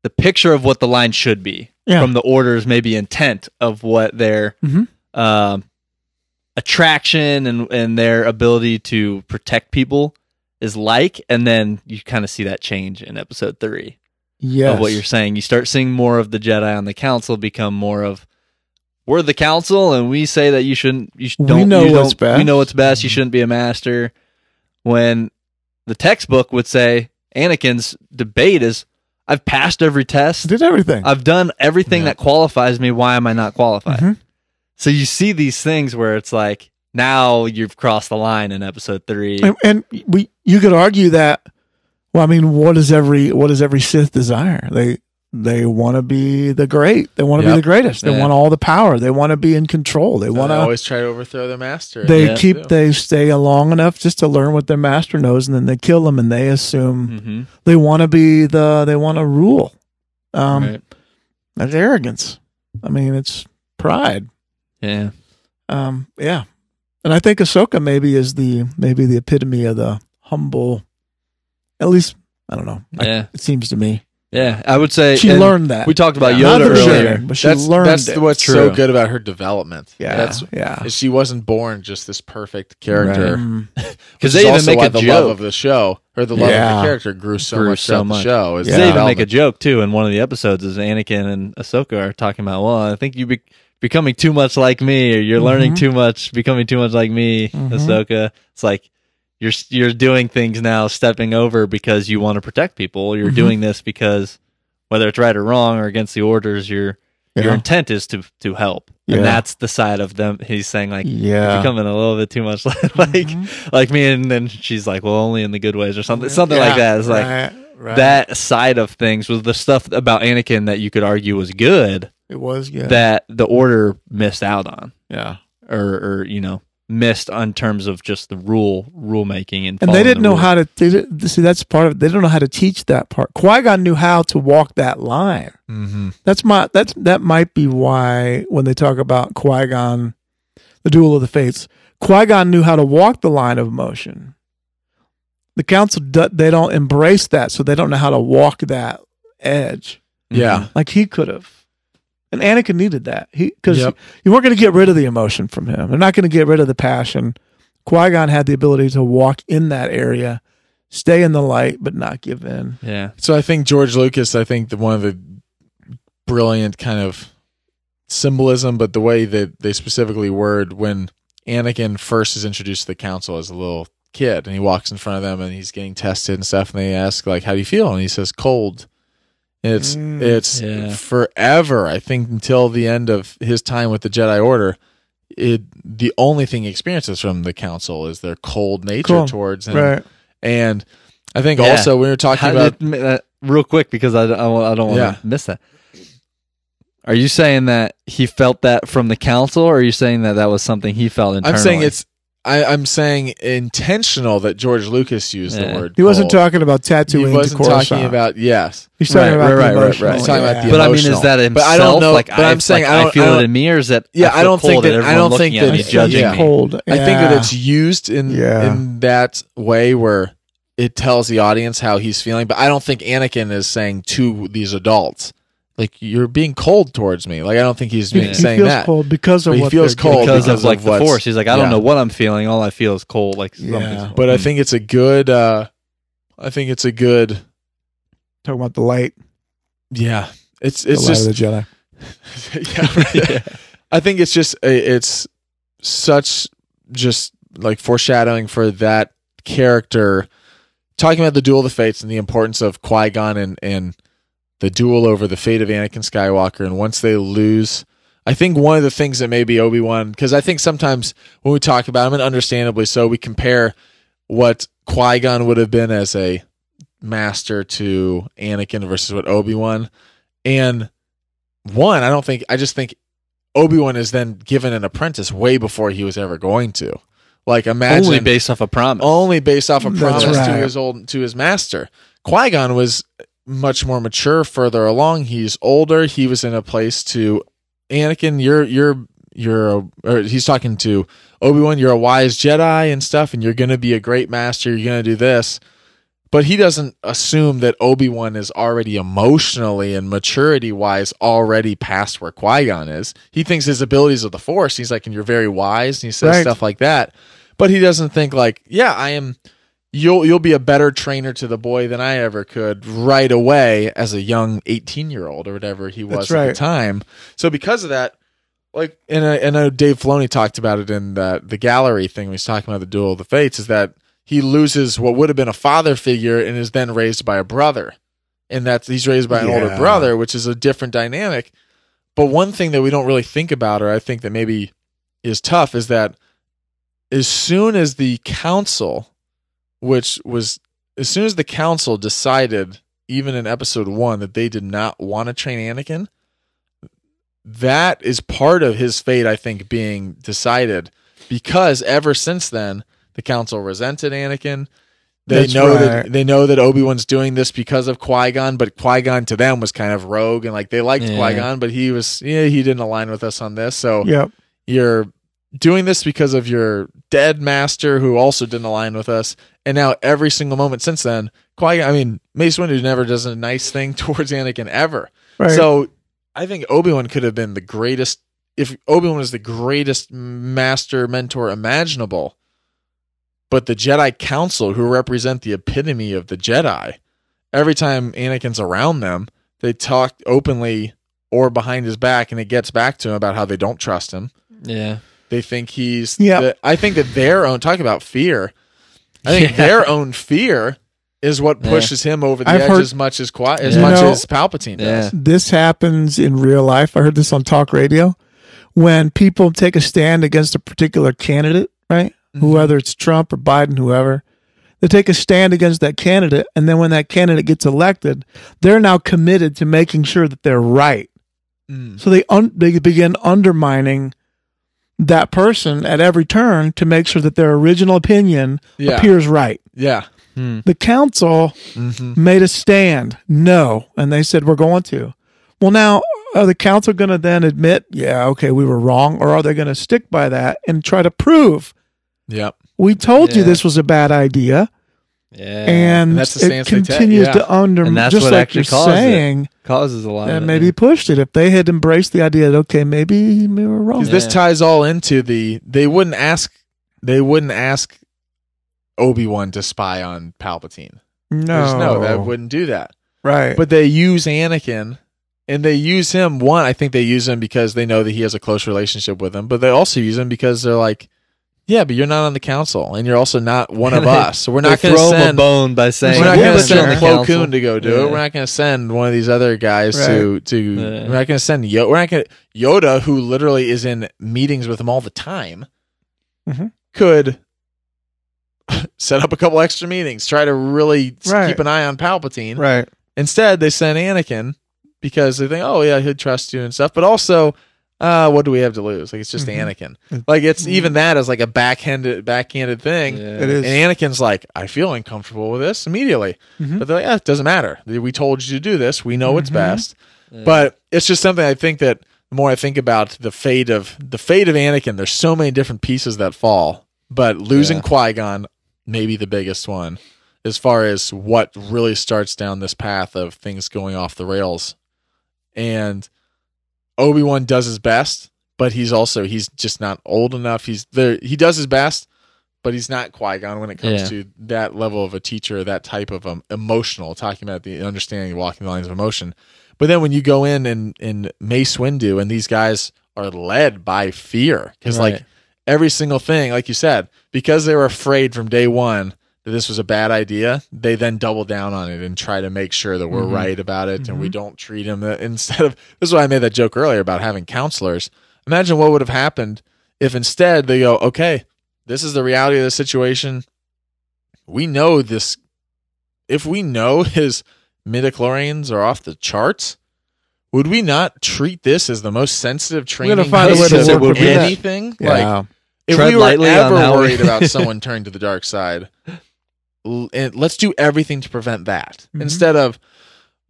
S2: the picture of what the line should be
S4: Yeah.
S2: from the orders, maybe intent of what their
S4: Mhm.
S2: um, attraction and and their ability to protect people is like, and then you kind of see that change in episode three
S4: Yes.
S2: of what you're saying. You start seeing more of the Jedi on the council become more of we're the council and we say that you shouldn't you don't
S4: we know
S2: you
S4: what's
S2: don't- we
S4: best.
S2: know what's best. You
S3: Mhm.
S2: shouldn't be a master. When the textbook would say Anakin's debate is I've passed every test.
S4: did everything.
S2: I've done everything
S3: Yeah.
S2: that qualifies me. Why am I not qualified?
S4: Mhm.
S2: So you see these things where it's like now you've crossed the line in episode three.
S4: and, and we you could argue that well i mean what is every what does every sith desire they they want to be the great they want to
S3: Yep.
S4: be the greatest they
S2: Yeah.
S4: want all the power they want to be in control they
S3: They
S4: want to
S3: always try to overthrow their master.
S4: they
S2: Yeah.
S4: keep they stay long enough just to learn what their master knows and then they kill them and they assume
S2: hmm
S4: they want to be the they want to rule um
S2: right.
S4: that's arrogance i mean it's pride
S2: Yeah.
S4: um yeah and i think ahsoka maybe is the maybe the epitome of the humble at least i don't know I-
S2: Yeah.
S4: it seems to me
S2: Yeah. I would say
S4: she learned that
S2: We talked about
S3: Yeah.
S2: Yoda
S4: the
S2: earlier.
S4: beginning, but she
S3: that's
S4: learned
S3: that's
S4: it.
S3: what's
S2: True.
S3: so good about her development.
S4: yeah
S3: that's
S4: yeah
S3: she wasn't born just this perfect character.
S2: Because
S3: is
S2: they even make a
S3: the
S2: joke.
S3: love of the show or the love of the character grew so
S2: Grew
S3: much
S2: so
S3: throughout
S2: much.
S3: the show. Is
S4: Yeah.
S3: the
S2: They even make a joke too in one of the episodes. Is Anakin and Ahsoka are talking about, well, I think you be becoming too much like me, or you're learning
S4: Mhm.
S2: too much, becoming too much like me,
S4: Mhm.
S2: Ahsoka. It's like you're you're doing things now, stepping over because you want to protect people. You're
S4: Mhm.
S2: doing this because whether it's right or wrong or against the orders, your your intent is to to help,
S4: Yeah.
S2: and that's the side of them. He's saying like.
S4: Yeah
S2: becoming a little bit too much like like,
S4: Mhm.
S2: like me, and then she's like, "Well, only in the good ways," or something, something
S4: Yeah,
S2: like that. It's like
S4: right.
S2: that side of things was the stuff about Anakin that you could argue was good
S4: it was good
S2: that the order missed out on
S4: yeah
S2: or or you know missed on terms of just the rule rule making and
S4: and they didn't
S2: the
S4: know
S2: rules.
S4: how to they did, see that's part of it they don't know how to teach that part qui-gon knew how to walk that line
S3: Mhm.
S4: That's my that's that might be why when they talk about Qui Gon, the duel of the fates, Qui Gon knew how to walk the line of motion. The council they don't embrace that, so they don't know how to walk that edge
S3: Yeah.
S4: like he could have. And Anakin needed that he because
S3: Yep.
S4: you weren't going to get rid of the emotion from him. They're not going to get rid of the passion. Qui Gon had the ability to walk in that area, stay in the light, but not give in.
S2: yeah
S3: So I think George Lucas, I think the one of the brilliant kind of symbolism, but the way that they specifically word when Anakin first is introduced to the council as a little kid and he walks in front of them and he's getting tested and stuff and they ask like how do you feel and he says cold and it's
S4: Mm.
S3: it's
S2: Yeah.
S3: forever i think until the end of his time with the jedi order it the only thing he experiences from the council is their cold nature
S4: Cool.
S3: towards him
S4: Right.
S3: and i think
S2: Yeah.
S3: also we were talking
S2: How
S3: about
S2: did- uh, real quick because I, I, I don't want
S3: Yeah.
S2: to miss that. Are you saying that he felt that from the council, or are you saying that that was something he felt internally?
S3: I'm saying it's. I, I'm saying intentional that George Lucas used
S2: Yeah.
S3: the word.
S4: He wasn't
S3: cold.
S4: talking about tattooing.
S3: He wasn't
S4: to
S3: talking about yes.
S4: He's talking
S2: Right,
S4: about
S2: right,
S4: the
S2: right, right, right.
S3: He's talking about the
S2: but I mean, is that himself?
S3: But I don't know-
S2: Like,
S3: but I'm saying
S2: like,
S3: I
S2: I,
S3: don't-
S2: feel
S3: I
S2: it
S3: don't-
S2: in me, or is that
S3: Yeah,
S2: I,
S3: I don't think that- I don't think
S2: looking
S3: that
S2: me,
S3: it's
S2: judging
S3: yeah.
S2: me.
S4: cold.
S3: I think that it's used in
S4: Yeah.
S3: in that way where it tells the audience how he's feeling. But I don't think Anakin is saying to these adults like you're being cold towards me. Like I don't think he's
S4: he,
S3: being
S4: he
S3: saying
S4: feels
S3: that.
S4: cold because of
S3: But he
S4: what
S3: feels cold
S2: because,
S3: because
S2: of like
S3: of
S2: the force. He's like, I don't
S3: yeah.
S2: know what I'm feeling. All I feel is cold. Like
S4: Yeah.
S2: something's-
S3: But I think it's a good. uh I think it's a good.
S4: talking about the light.
S3: Yeah, it's
S4: The
S3: it's
S4: light
S3: just
S4: of the Jedi.
S3: yeah, right.
S2: Yeah.
S3: I think it's just it's such just like foreshadowing for that character. Talking about the duel of the fates and the importance of Qui Gon and and the duel over the fate of Anakin Skywalker, and once they lose, I think one of the things that maybe Obi Wan, because I think sometimes when we talk about him, and understandably so, we compare what Qui Gon would have been as a master to Anakin versus what Obi Wan, and one, I don't think I just think Obi Wan is then given an apprentice way before he was ever going to. Like imagine
S2: only based off a promise.
S3: only based off a
S4: That's
S3: promise to
S4: right.
S3: his old to his master. Qui Gon was much more mature, further along. He's older. He was in a place to Anakin. You're you're you're a, or he's talking to Obi Wan. You're a wise Jedi and stuff, and you're going to be a great master. You're going to do this. But he doesn't assume that Obi Wan is already emotionally and maturity wise already past where Qui Gon is. He thinks his abilities of the Force. He's like, and you're very wise, and he says
S4: Right.
S3: stuff like that. But he doesn't think like, yeah, I am. You'll you'll be a better trainer to the boy than I ever could right away as a young eighteen year old or whatever he was
S4: That's
S3: at the time. So because of that, like, and I, and I know Dave Filoni talked about it in the the gallery thing. When he's talking about the duel of the fates, is that he loses what would have been a father figure and is then raised by a brother, and that's he's raised by an older brother, which is a different dynamic. But one thing that we don't really think about, or I think that maybe is tough, is that as soon as the council, which was as soon as the council decided, even in episode one, that they did not want to train Anakin, that is part of his fate, I think, being decided because ever since then, the council resented Anakin. They
S4: That's
S3: know
S4: right.
S3: that they know that Obi Wan's doing this because of Qui Gon, but Qui Gon to them was kind of rogue and like they liked
S2: Yeah.
S3: Qui Gon, but he was yeah he didn't align with us on this. So
S4: Yep.
S3: you're doing this because of your dead master who also didn't align with us. And now every single moment since then, Qui I mean, Mace Windu never does a nice thing towards Anakin ever.
S4: Right.
S3: So I think Obi Wan could have been the greatest if Obi Wan was the greatest master mentor imaginable. But the Jedi Council, who represent the epitome of the Jedi, every time Anakin's around them, they talk openly or behind his back, and it gets back to him about how they don't trust him.
S2: Yeah.
S3: They think he's.
S4: Yeah.
S3: the- I think that their own talk about fear. I think
S2: Yeah.
S3: their own fear is what
S2: Yeah.
S3: pushes him over the
S4: I've
S3: edge
S4: heard-
S3: as much as Qui- as much
S4: know-
S3: as Palpatine
S2: Yeah.
S3: does.
S4: this happens in real life. I heard this on talk radio. When people take a stand against a particular candidate, right?
S3: Mhm.
S4: Whether it's Trump or Biden, whoever, they take a stand against that candidate. And then when that candidate gets elected, they're now committed to making sure that they're right.
S3: Mm.
S4: So they un- they begin undermining that person at every turn to make sure that their original opinion
S3: Yeah.
S4: appears right.
S3: Yeah.
S2: Hmm.
S4: The council
S3: hmm
S4: made a stand. No. And they said, we're going to. Well, now, are the council going to then admit, yeah, okay, we were wrong? Or are they going to stick by that and try to prove,
S3: Yep.
S4: we told you this was a bad idea?
S2: Yeah.
S4: and
S3: And that's the
S4: it
S3: stance they
S4: continues
S3: yeah.
S4: to under,
S2: And that's
S4: just
S2: what
S4: like
S2: actually
S4: you're
S2: caused it.
S4: saying,
S2: causes a lot
S4: and
S2: of
S4: maybe
S2: yeah.
S4: pushed it. If they had embraced the idea that, okay, maybe we were wrong.
S3: This
S2: Yeah.
S3: ties all into the they wouldn't ask they wouldn't ask Obi Wan to spy on Palpatine.
S4: No.
S3: No, that wouldn't do that.
S4: Right.
S3: But they use Anakin and they use him one, I think they use him because they know that he has a close relationship with him, but they also use him because they're like, Yeah, but you're not on the council and you're also not one of us. So we're not
S2: throw a
S3: send
S2: bone by saying
S3: we're not going to send Plo Koon to go do it. We're not going to send one of these other guys to to.
S2: Yeah.
S3: We're not going to send Yoda. We're not going to Yoda, who literally is in meetings with him all the time,
S4: Mhm.
S3: could set up a couple extra meetings, try to really
S4: Right.
S3: keep an eye on Palpatine.
S4: right.
S3: Instead, they sent Anakin because they think, oh yeah, he'd trust you and stuff. But also, uh, what do we have to lose? Like it's just
S4: Mhm.
S3: Anakin. Like it's even that as like a backhanded backhanded thing.
S2: Yeah.
S4: It is.
S3: And Anakin's like, I feel uncomfortable with this immediately.
S4: Mhm.
S3: But they're like, yeah, it doesn't matter. We told you to do this. We know what's
S4: Mhm.
S3: best.
S2: Yeah.
S3: But it's just something I think that the more I think about the fate of the fate of Anakin, there's so many different pieces that fall. But losing
S2: Yeah.
S3: Qui Gon, maybe the biggest one, as far as what really starts down this path of things going off the rails. And Obi Wan does his best, but he's also he's just not old enough. He's there. He does his best, but he's not Qui Gon when it comes
S2: Yeah.
S3: to that level of a teacher, that type of um, emotional. Talking about the understanding, walking the lines of emotion. But then when you go in and and Mace Windu, and these guys are led by fear, because like every single thing, like you said, because they were afraid from day one that this was a bad idea, they then double down on it and try to make sure that we're
S2: Mhm.
S3: right about it and we don't treat them instead of. This is why I made that joke earlier about having counselors. Imagine what would have happened if instead they go, okay, this is the reality of the situation. We know this. If we know his midichlorians are off the charts, would we not treat this as the most sensitive training We're
S4: gonna find a way
S2: to work
S3: of
S2: with that.
S3: anything? Like
S4: Yeah.
S3: if
S2: Tread
S3: we were ever worried about someone turning to the dark side, let's do everything to prevent that
S4: Mhm.
S3: instead of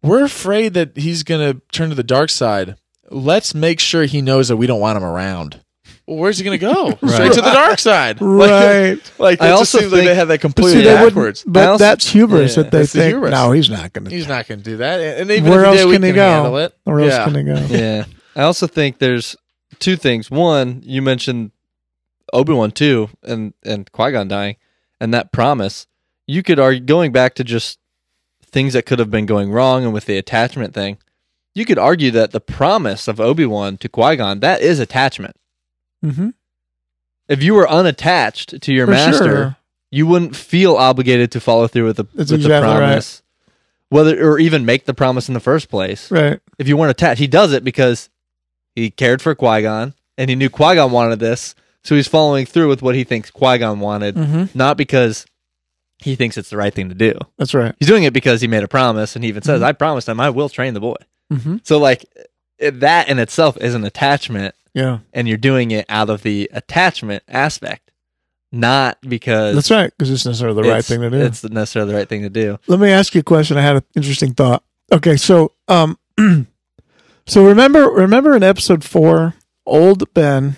S3: we're afraid that he's going to turn to the dark side. Let's make sure he knows that we don't want him around. Well, where's he going to go? Straight to the dark side.
S4: Right.
S3: Like, like
S2: I
S3: it just
S2: also
S3: seems like they
S2: think-
S3: have that
S4: But
S3: completely
S4: see,
S3: backwards.
S4: But
S2: also-
S4: that's hubris
S2: yeah,
S4: that they
S3: that's the
S4: think. No, he's not going to.
S3: He's not going to do that. And even
S4: Where
S3: if
S4: else
S3: did, we
S4: can he
S3: can
S4: go?
S3: handle it.
S4: Where else
S3: yeah.
S4: can he go?
S2: yeah. I also think there's two things. One, you mentioned Obi Wan too, and and Qui Gon dying, and that promise. You could argue going back to just things that could have been going wrong, and with the attachment thing, you could argue that the promise of Obi Wan to Qui Gon that is attachment.
S4: Mm-hmm.
S2: If you were unattached to your
S4: For
S2: master,
S4: sure.
S2: you wouldn't feel obligated to follow through with the
S4: That's
S2: with the
S4: exactly right.
S2: promise, whether or even make the promise in the first place
S4: Right.
S2: if you weren't attached. He does it because he cared for Qui Gon and he knew Qui Gon wanted this, so he's following through with what he thinks Qui Gon wanted,
S4: Mm-hmm.
S2: not because he thinks it's the right thing to do.
S4: That's right.
S2: He's doing it because he made a promise, and he even says,
S4: Mhm.
S2: "I promised him I will train the boy."
S4: Mm-hmm.
S2: So, like that in itself is an attachment,
S4: Yeah.
S2: and you're doing it out of the attachment aspect, not because
S4: That's right. Because it's necessarily the right thing to do.
S2: It's necessarily the right thing to do.
S4: Let me ask you a question. I had an interesting thought. Okay, so um, so remember remember in episode four, old Ben,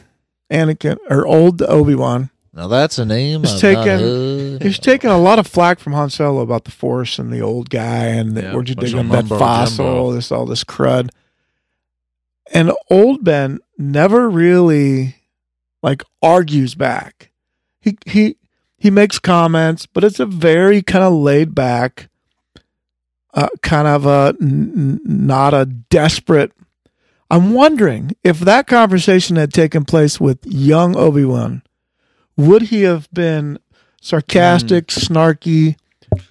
S4: Anakin, or old Obi Wan,
S5: Now that's a name.
S4: It's
S5: I've
S4: taken- he's taking a lot of flack from Han Solo about the Force and the old guy and the,
S3: Yeah,
S4: where'd you dig up that fossil,
S5: jumbo.
S4: this all this crud. And old Ben never really like argues back. He he he makes comments, but it's a very kind of laid back, uh, kind of a n- n- not a desperate. I'm wondering if that conversation had taken place with young Obi Wan, would he have been sarcastic, mm. snarky?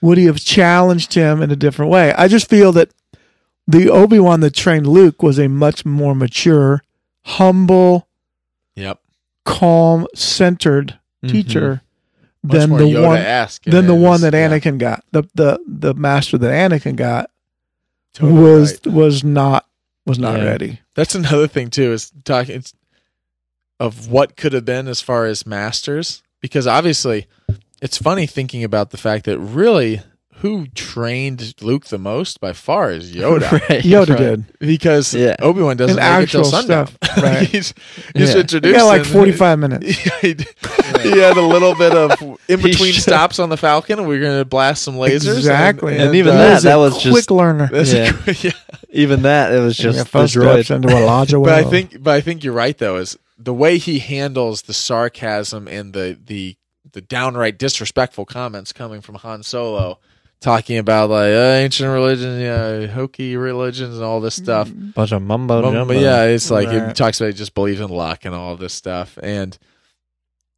S4: Would he have challenged him in a different way? I just feel that the Obi Wan that trained Luke was a much more mature, humble,
S3: Yep.
S4: calm, centered mm-hmm. teacher
S3: Much
S4: than the
S3: Yoda
S4: one than the one that Anakin got. The the the master that Anakin got was was not was not
S2: Yeah.
S4: ready.
S3: That's another thing too is talking it's of what could have been as far as masters because obviously it's funny thinking about the fact that really who trained Luke the most by far is Yoda
S2: Right,
S4: Yoda
S2: right.
S4: did.
S3: because
S2: Yeah.
S3: Obi Wan doesn't
S4: And
S3: make it till
S4: actual stuff, right.
S3: he's he's
S2: Yeah.
S3: introduced.
S4: He got like forty five minutes.
S3: he, he had a little bit of in between stops on the Falcon, and we are going to blast some lasers.
S4: Exactly.
S2: And even
S3: uh,
S2: that-
S4: He's
S2: that was just
S4: quick
S3: learner.
S2: Yeah.
S3: a- yeah.
S2: Even that, it was just
S4: Yeah,
S2: the
S4: first
S2: droid.
S4: steps into a larger
S3: But I think, but I think you're right though. Is the way he handles the sarcasm and the the the downright disrespectful comments coming from Han Solo, talking about like uh, ancient religion, yeah, hokey religions, and all this stuff.
S2: bunch of mumbo
S3: Um,
S2: jumbo.
S3: yeah, it's like he talks about he just believes in luck and all this stuff, and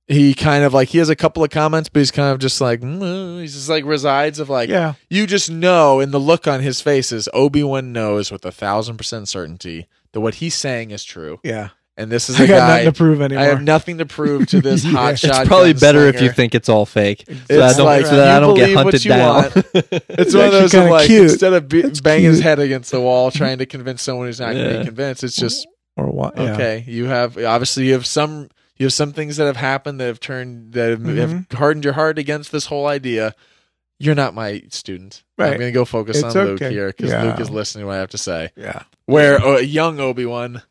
S3: he kind of like he has a couple of comments, but he's kind of just like mm, uh, he's just like resides of like
S4: yeah,
S3: you just know in the look on his face is Obi Wan knows with a thousand percent certainty that what he's saying is true,
S4: yeah.
S3: And this is
S4: I
S3: a
S4: got
S3: guy.
S4: nothing to prove anymore.
S3: I have nothing to prove to this
S4: Yeah.
S3: hot
S4: It's
S3: shot.
S2: It's probably better if you
S3: gunslinger.
S2: think it's all fake. So
S3: It's
S2: that I don't,
S3: like,
S2: so that I
S3: you
S2: don't get
S3: believe what
S2: hunted
S3: you
S2: down.
S3: It's
S4: It's
S3: one of
S4: actually
S3: those of
S4: kinda
S3: like
S4: cute.
S3: instead of be,
S4: It's
S3: banging his
S4: cute.
S3: head against the wall trying to convince someone who's not going to
S2: Yeah.
S3: be convinced, it's just
S4: or what? Yeah.
S3: okay. You have obviously you have some you have some things that have happened that have turned that have, have
S4: Mm-hmm.
S3: hardened your heart against this whole idea. You're not my student. I'm
S4: Right.
S3: going to go focus
S4: It's
S3: on Luke
S4: okay.
S3: here because
S4: Yeah.
S3: Luke is listening to what I have to say.
S4: Yeah.
S3: Where a young Obi Wan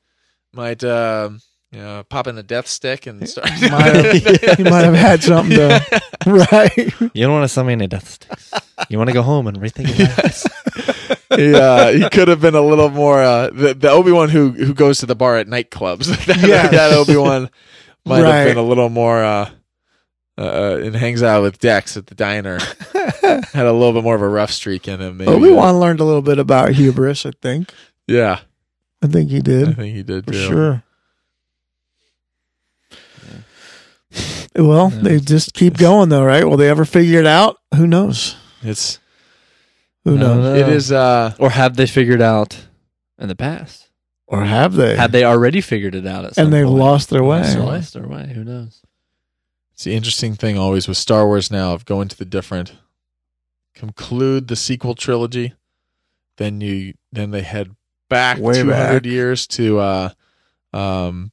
S3: might um, you know, pop in a death stick and start.
S4: Might have- He might have had something to right.
S2: You don't want to sell me any death sticks. You want to go home and rethink your life.
S3: yeah, he could have been a little more uh, the, the Obi Wan who who goes to the bar at nightclubs. that
S4: Yes.
S3: that Obi Wan might
S4: Right.
S3: have been a little more uh, uh, and hangs out with Dex at the diner. Had a little bit more of a rough streak in him. Maybe.
S4: Obi Wan learned a little bit about hubris. I think.
S3: Yeah,
S4: I think he did.
S3: I think he did
S4: for
S3: too.
S4: sure. Well,
S2: Yeah.
S4: they just keep going though, right? Will they ever figure it out? Who knows?
S3: It's
S4: Who knows?
S2: know.
S3: it is uh
S2: Or have they figured out in the past?
S4: Or have they?
S2: Have they already figured it out at some
S4: and they've
S2: point?
S4: lost their way.
S2: They lost their way. Who knows?
S3: it's the interesting thing always with Star Wars now of going to the different conclude the sequel trilogy, then you then they head back
S4: Way
S3: two hundred
S4: back.
S3: years to uh um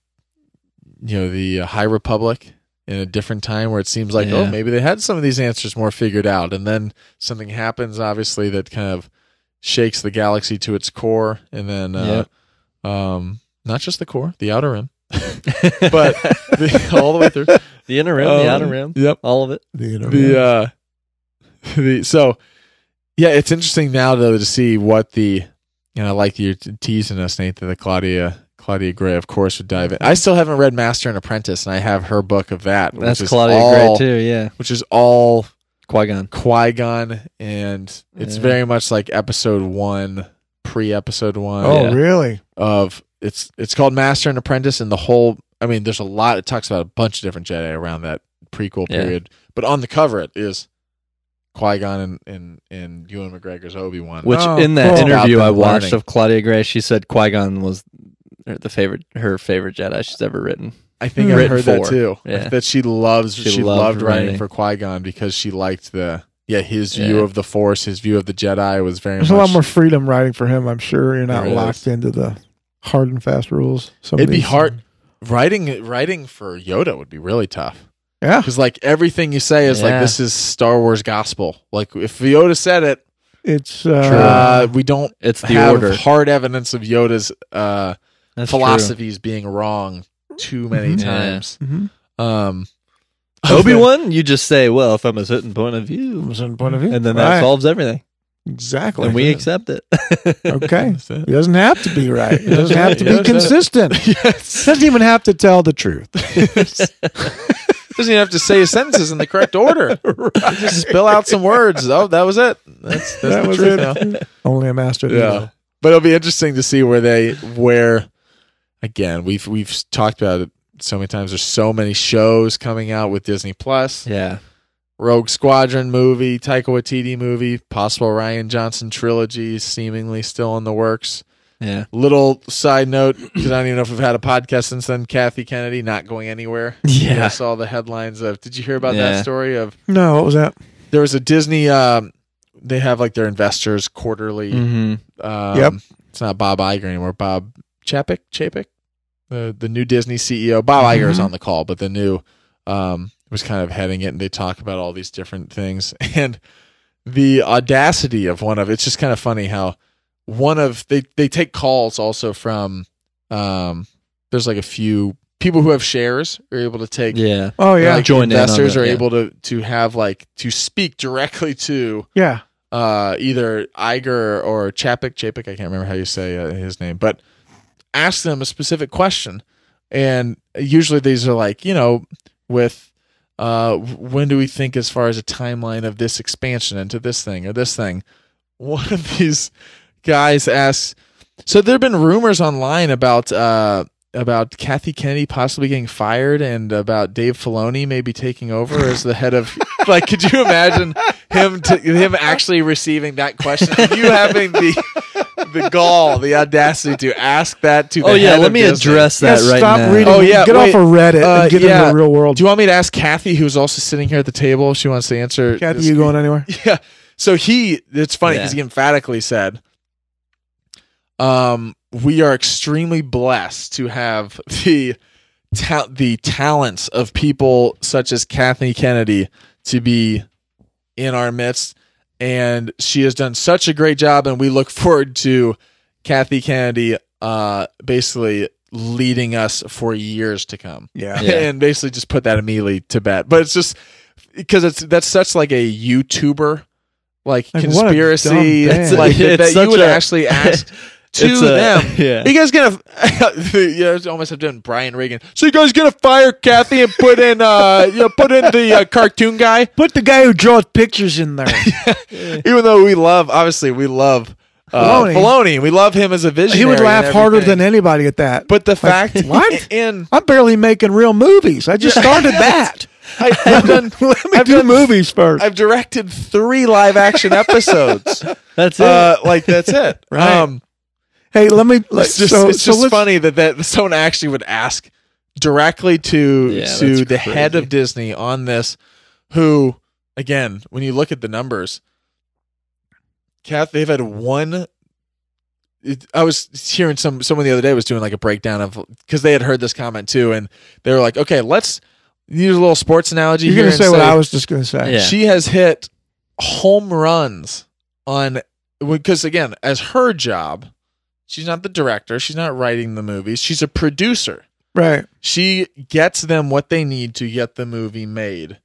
S3: you know the uh, High Republic in a different time where it seems like oh maybe they had some of these answers more figured out and then something happens obviously that kind of shakes the galaxy to its core, and then uh, um, not just the core, the outer rim, but the, all the way through.
S2: the inner rim, the
S3: Um,
S2: outer rim,
S3: Yep.
S2: all of it.
S4: The,
S3: The uh, the so yeah, it's interesting now though to see what the and I like you teasing us, Nate, that the Claudia Claudia Gray, of course, would dive in. I still haven't read Master and Apprentice, and I have her book of that.
S2: That's
S3: which is
S2: Claudia
S3: all,
S2: Gray too. Yeah,
S3: Which is all
S2: Qui Gon.
S3: Qui Gon, and it's
S2: Yeah.
S3: very much like Episode One, pre-Episode One
S4: oh,
S2: yeah.
S4: really?
S3: of it's it's called Master and Apprentice, and the whole. I mean, there's a lot. It talks about a bunch of different Jedi around that prequel
S2: Yeah.
S3: period, but on the cover it is Qui Gon and and and Ewan McGregor's Obi Wan.
S2: Which
S4: Oh,
S2: in that
S4: cool.
S2: interview I watched
S3: learning.
S2: of Claudia Gray, she said Qui Gon was her- the favorite, her favorite Jedi she's ever written.
S3: I think I
S2: written
S3: heard that too.
S2: Yeah.
S3: That she loves.
S2: She
S3: She,
S2: loved
S3: loved, writing
S2: writing.
S3: for Qui Gon because she liked the yeah his view
S2: Yeah.
S3: of the Force, his view of the Jedi was very
S4: There's
S3: much.
S4: a lot more freedom writing for him. I'm sure you're not
S3: There is.
S4: locked into the hard and fast rules. Some of
S3: It'd be
S4: these-
S3: hard writing. Writing for Yoda would be really tough.
S4: Yeah.
S3: Because like everything you say is like
S2: Yeah.
S3: this is Star Wars gospel. Like if Yoda said it,
S4: It's uh,
S3: uh, we don't
S2: It's the
S3: have
S2: order.
S3: hard evidence of Yoda's uh,
S2: That's true.
S3: philosophies being wrong too many
S4: Mhm.
S2: Yeah.
S3: times.
S4: mhm.
S3: Um,
S2: Obi Wan, you just say, "Well, from a certain point of view,"
S4: From a certain point of view.
S2: and then
S4: Right.
S2: that solves everything,
S4: exactly.
S2: and we accept it.
S4: okay.
S3: That's it.
S4: He doesn't have to be right. It doesn't have to
S3: Yeah,
S4: be
S3: that's it.
S4: consistent.
S3: yes.
S4: Doesn't even have to tell the truth.
S3: Doesn't even have to say his sentences in the correct order. Just spill out some words. Oh, that was it. That's, that's
S4: That
S3: the
S4: was
S3: truth
S4: it.
S3: now.
S4: Only a master.
S3: Yeah.
S4: know.
S3: But it'll be interesting to see where they where again, we've we've talked about it so many times. There's so many shows coming out with Disney Plus.
S2: yeah,
S3: Rogue Squadron movie, Taika Waititi movie, possible Rian Johnson trilogy seemingly still in the works.
S2: Yeah,
S3: Little side note, because I don't even know if we've had a podcast since then. Kathy Kennedy not going anywhere.
S2: Yeah.
S3: I saw the headlines of. Did you hear about
S2: Yeah.
S3: that story of
S4: No, what was that?
S3: there was a Disney. Um, they have like their investors quarterly.
S2: hmm
S3: Um,
S4: Yep.
S3: It's not Bob Iger anymore. Bob Chapek, Chapek, the the new Disney CEO. Bob Iger is on the call, but the new um, was kind of heading it, and they talk about all these different things and the audacity of one of it's just kind of funny how one of they they take calls also from um, there's like a few people who have shares are able to take
S2: yeah.
S4: Oh yeah,
S3: like
S2: Join in on
S3: investors are
S2: yeah.
S3: able to to have like to speak directly to
S4: yeah.
S3: uh, either Iger or Chapek. Chapek, I can't remember how you say uh, his name, but ask them a specific question. And usually these are like, you know, with uh, when do we think as far as a timeline of this expansion into this thing or this thing? One of these guys asks, so there have been rumors online about uh, about Kathy Kennedy possibly getting fired and about Dave Filoni maybe taking over as the head of like could you imagine him to, him actually receiving that question you having the the gall the audacity to ask that to the
S2: Oh yeah,
S3: head
S2: let
S3: of
S2: me
S3: Disney.
S2: address
S4: Yeah,
S2: that right
S4: stop
S2: now.
S4: reading.
S3: Oh, yeah,
S4: get
S3: wait.
S4: off of Reddit
S3: Uh,
S4: and get
S3: yeah.
S4: into the real world.
S3: Do you want me to ask Kathy who's also sitting here at the table she wants to answer
S4: Kathy,
S3: this-
S4: you going anywhere?
S3: yeah. So he, it's funny
S2: Yeah.
S3: because he emphatically said, um, we are extremely blessed to have the ta- the talents of people such as Kathy Kennedy to be in our midst, and she has done such a great job, and we look forward to Kathy Kennedy, uh, basically leading us for years to come
S4: Yeah.
S2: Yeah.
S3: and basically just put that immediately to bed. But it's just because it's that's such like a YouTuber like,
S4: Like, what a
S3: conspiracy.
S4: dumb thing.
S3: It's like that,
S2: It's
S3: that you would
S2: a-
S3: actually ask to
S2: It's a-
S3: them.
S2: yeah.
S3: You guys gonna? yeah, almost have done Brian Regan. So you guys gonna fire Kathy and put in uh you know put in the uh, cartoon guy?
S4: Put the guy who draws pictures in there.
S3: Even though we love, obviously we love uh.
S4: Filoni.
S3: We love him as a visionary.
S4: he would laugh harder than anybody at that.
S3: But the fact,
S4: what?
S3: In
S4: I'm barely making real movies. I just started that.
S3: I, I've done,
S4: Let me
S3: I've
S4: do
S3: done
S4: movies first.
S3: I've directed three live action episodes.
S2: That's it.
S3: uh, like that's it.
S4: Right.
S3: Um,
S4: hey, let me. Let,
S3: it's just
S4: so,
S3: it's
S4: so
S3: just
S4: let's-
S3: funny that that someone actually would ask directly to
S2: Yeah,
S3: to
S2: that's
S3: the head of Disney on this. Who again, when you look at the numbers, Kath, they've had one. It, I was hearing some someone the other day was doing like a breakdown of because they had heard this comment too, and they were like, "Okay, let's use a little sports analogy."
S4: You're
S3: here
S4: going to
S3: and
S4: say what I was just going to say.
S2: Yeah.
S3: She has hit home runs on because again, as her job, she's not the director, she's not writing the movies, she's a producer.
S4: Right.
S3: She gets them what they need to get the movie made.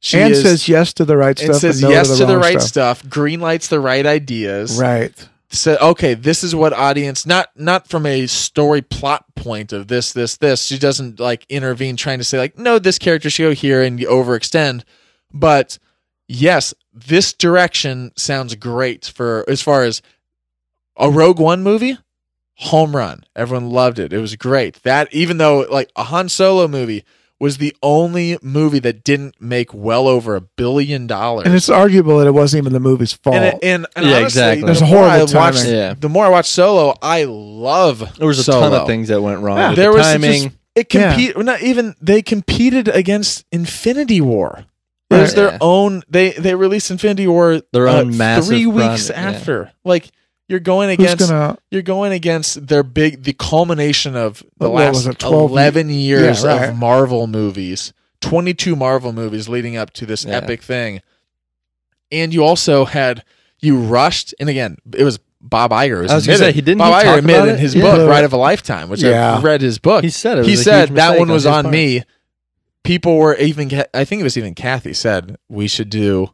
S3: She
S4: and
S3: is-
S4: says yes to the right stuff.
S3: says
S4: and no
S3: yes
S4: to the,
S3: to the right
S4: stuff.
S3: stuff. green lights the right ideas.
S4: Right.
S3: Said, okay, this is what audience not not from a story plot point of this, this, this. She doesn't like intervene trying to say, like, no, this character should go here and you overextend. But yes, this direction sounds great for as far as a Rogue One movie, home run. Everyone loved it. It was great. That even though like a Han Solo movie was the only movie that didn't make well over a billion dollars.
S4: And it's arguable that it wasn't even the movie's fault.
S3: And, and, and
S2: Yeah,
S3: honestly,
S2: exactly.
S3: the
S4: There's
S3: more
S4: horrible
S3: I watched,
S4: timing.
S2: Yeah.
S3: the more I watch Solo, I love.
S2: There was a
S3: Solo.
S2: ton of things that went wrong.
S3: Yeah,
S2: with
S3: there
S2: the
S3: was
S2: timing.
S3: just- It
S4: Yeah.
S3: Not even they competed against Infinity War. It was
S2: Right.
S3: their
S2: Yeah.
S3: own. They they released Infinity War
S2: Their
S3: uh,
S2: own massive
S3: three
S2: run,
S3: weeks
S2: yeah.
S3: after. Like you're going
S4: Who's
S3: against
S4: gonna?
S3: you're going against their big the culmination of the
S4: What was
S3: last
S4: it, 12
S3: 11 years
S4: Yeah, right.
S3: of Marvel movies 22 Marvel movies leading up to this
S2: Yeah.
S3: epic thing and you also had you rushed and again it was Bob Iger
S2: I was gonna
S3: admitted-
S2: say, he didn't
S3: Bob
S2: he
S3: Iger admitted in his
S2: Yeah.
S3: book Ride of a Lifetime which
S4: Yeah.
S3: I've read his book
S2: He said it.
S3: he
S2: a
S3: said
S2: huge
S3: that one was
S2: his
S3: on me people were even I think it was even Kathy said we should do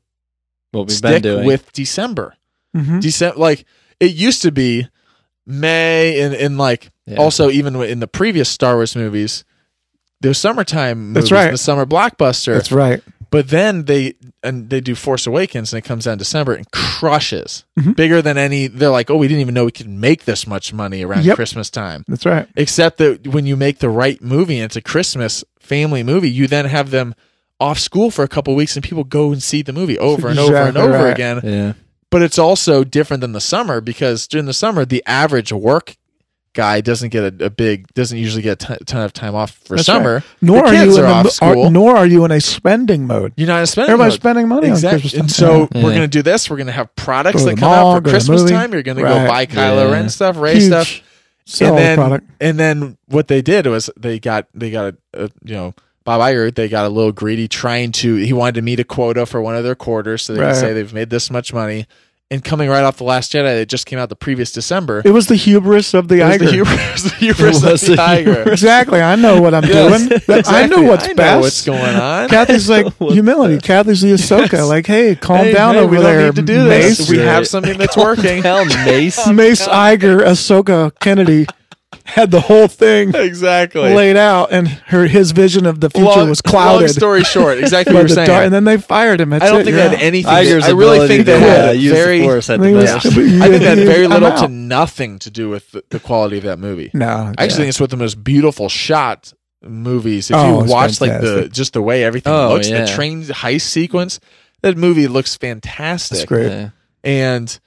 S2: What we've been doing.
S3: with December
S4: Mhm.
S3: December like it used to be May and, and like
S2: Yeah.
S3: also even in the previous Star Wars movies, the summertime movies,
S4: That's right.
S3: the summer blockbuster.
S4: That's right.
S3: But then they and they do Force Awakens and it comes out in December and crushes
S4: Mhm.
S3: bigger than any. They're like, oh, we didn't even know we could make this much money around
S4: Yep.
S3: Christmas time.
S4: That's right.
S3: Except that when you make the right movie and it's a Christmas family movie, you then have them off school for a couple weeks and people go and see the movie over and over and over
S4: right.
S3: again
S2: yeah.
S3: But it's also different than the summer because during the summer the average work guy doesn't get a, a big doesn't usually get a ton, ton of time off for
S4: That's
S3: summer
S4: Nor
S3: The
S4: are you in
S3: are
S4: a,
S3: off
S4: mo-
S3: school.
S4: are- nor are you in a spending mode.
S3: you're not in spending
S4: Everybody's
S3: mode.
S4: spending money on
S3: exactly and so
S2: Yeah.
S3: we're gonna do this we're gonna have products
S4: Go
S3: that come
S4: mall,
S3: out for christmas time you're gonna
S4: Right.
S3: go buy kylo
S2: Yeah.
S3: ren stuff Rey
S4: Huge
S3: stuff
S4: sell
S3: and then
S4: product.
S3: and then what they did was they got they got a, a you know Bob Iger, they got a little greedy trying to he wanted to meet a quota for one of their quarters so they
S4: Right.
S3: could say they've made this much money. And coming right off the Last Jedi that just came out the previous December,
S4: It was the hubris of the
S3: it was
S4: Iger.
S3: the hubris, the hubris
S2: It
S3: of the
S2: the
S3: Iger.
S4: exactly. I know what I'm
S3: Yes,
S4: doing. I know what's
S3: I know
S4: best.
S3: what's going on.
S4: Kathy's like humility.
S2: best?
S4: Kathy's the Ahsoka.
S3: Yes.
S4: Like, hey, calm
S3: Hey,
S4: down
S3: hey,
S4: over
S3: we don't
S4: there.
S3: need to do this. We have something that's working.
S2: Hell, Mace.
S4: Mace Iger, Ahsoka Kennedy had the whole thing
S3: exactly.
S4: laid out, and her his vision of the future
S3: long,
S4: was clouded.
S3: Long story short, exactly what you're saying.
S4: dark- and then they fired him. That's
S3: I don't
S4: it,
S3: think
S4: yeah.
S3: they had anything.
S2: Iger's
S3: I really think
S2: to,
S3: they had
S2: uh, use
S3: very.
S2: the force had
S4: I think
S2: the
S4: it
S2: best.
S4: was-
S3: I think that had very little to nothing to do with the, the quality of that movie.
S4: No,
S3: I actually think it's one of the most beautiful shot movies. If
S4: Oh,
S3: you
S4: it's
S3: watch like the just the way everything
S2: Oh,
S3: looks,
S2: yeah.
S3: the train heist sequence, that movie looks fantastic.
S4: that's great.
S2: Yeah.
S3: And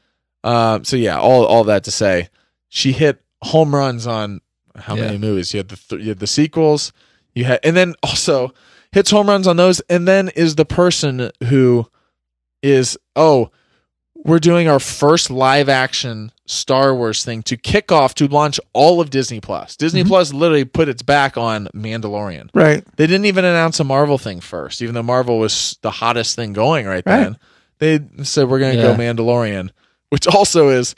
S3: um, so yeah, all all that to say, she hit home runs on how
S2: Yeah.
S3: many movies? You had the th- you had the sequels, you had, and then also hits home runs on those, and then is the person who is oh, we're doing our first live action Star Wars thing to kick off to launch all of Disney Plus. Disney
S4: Mhm.
S3: Plus literally put its back on Mandalorian.
S4: Right.
S3: They didn't even announce a Marvel thing first, even though Marvel was the hottest thing going right,
S4: Right.
S3: then. They said we're going to
S2: Yeah.
S3: go Mandalorian, which also is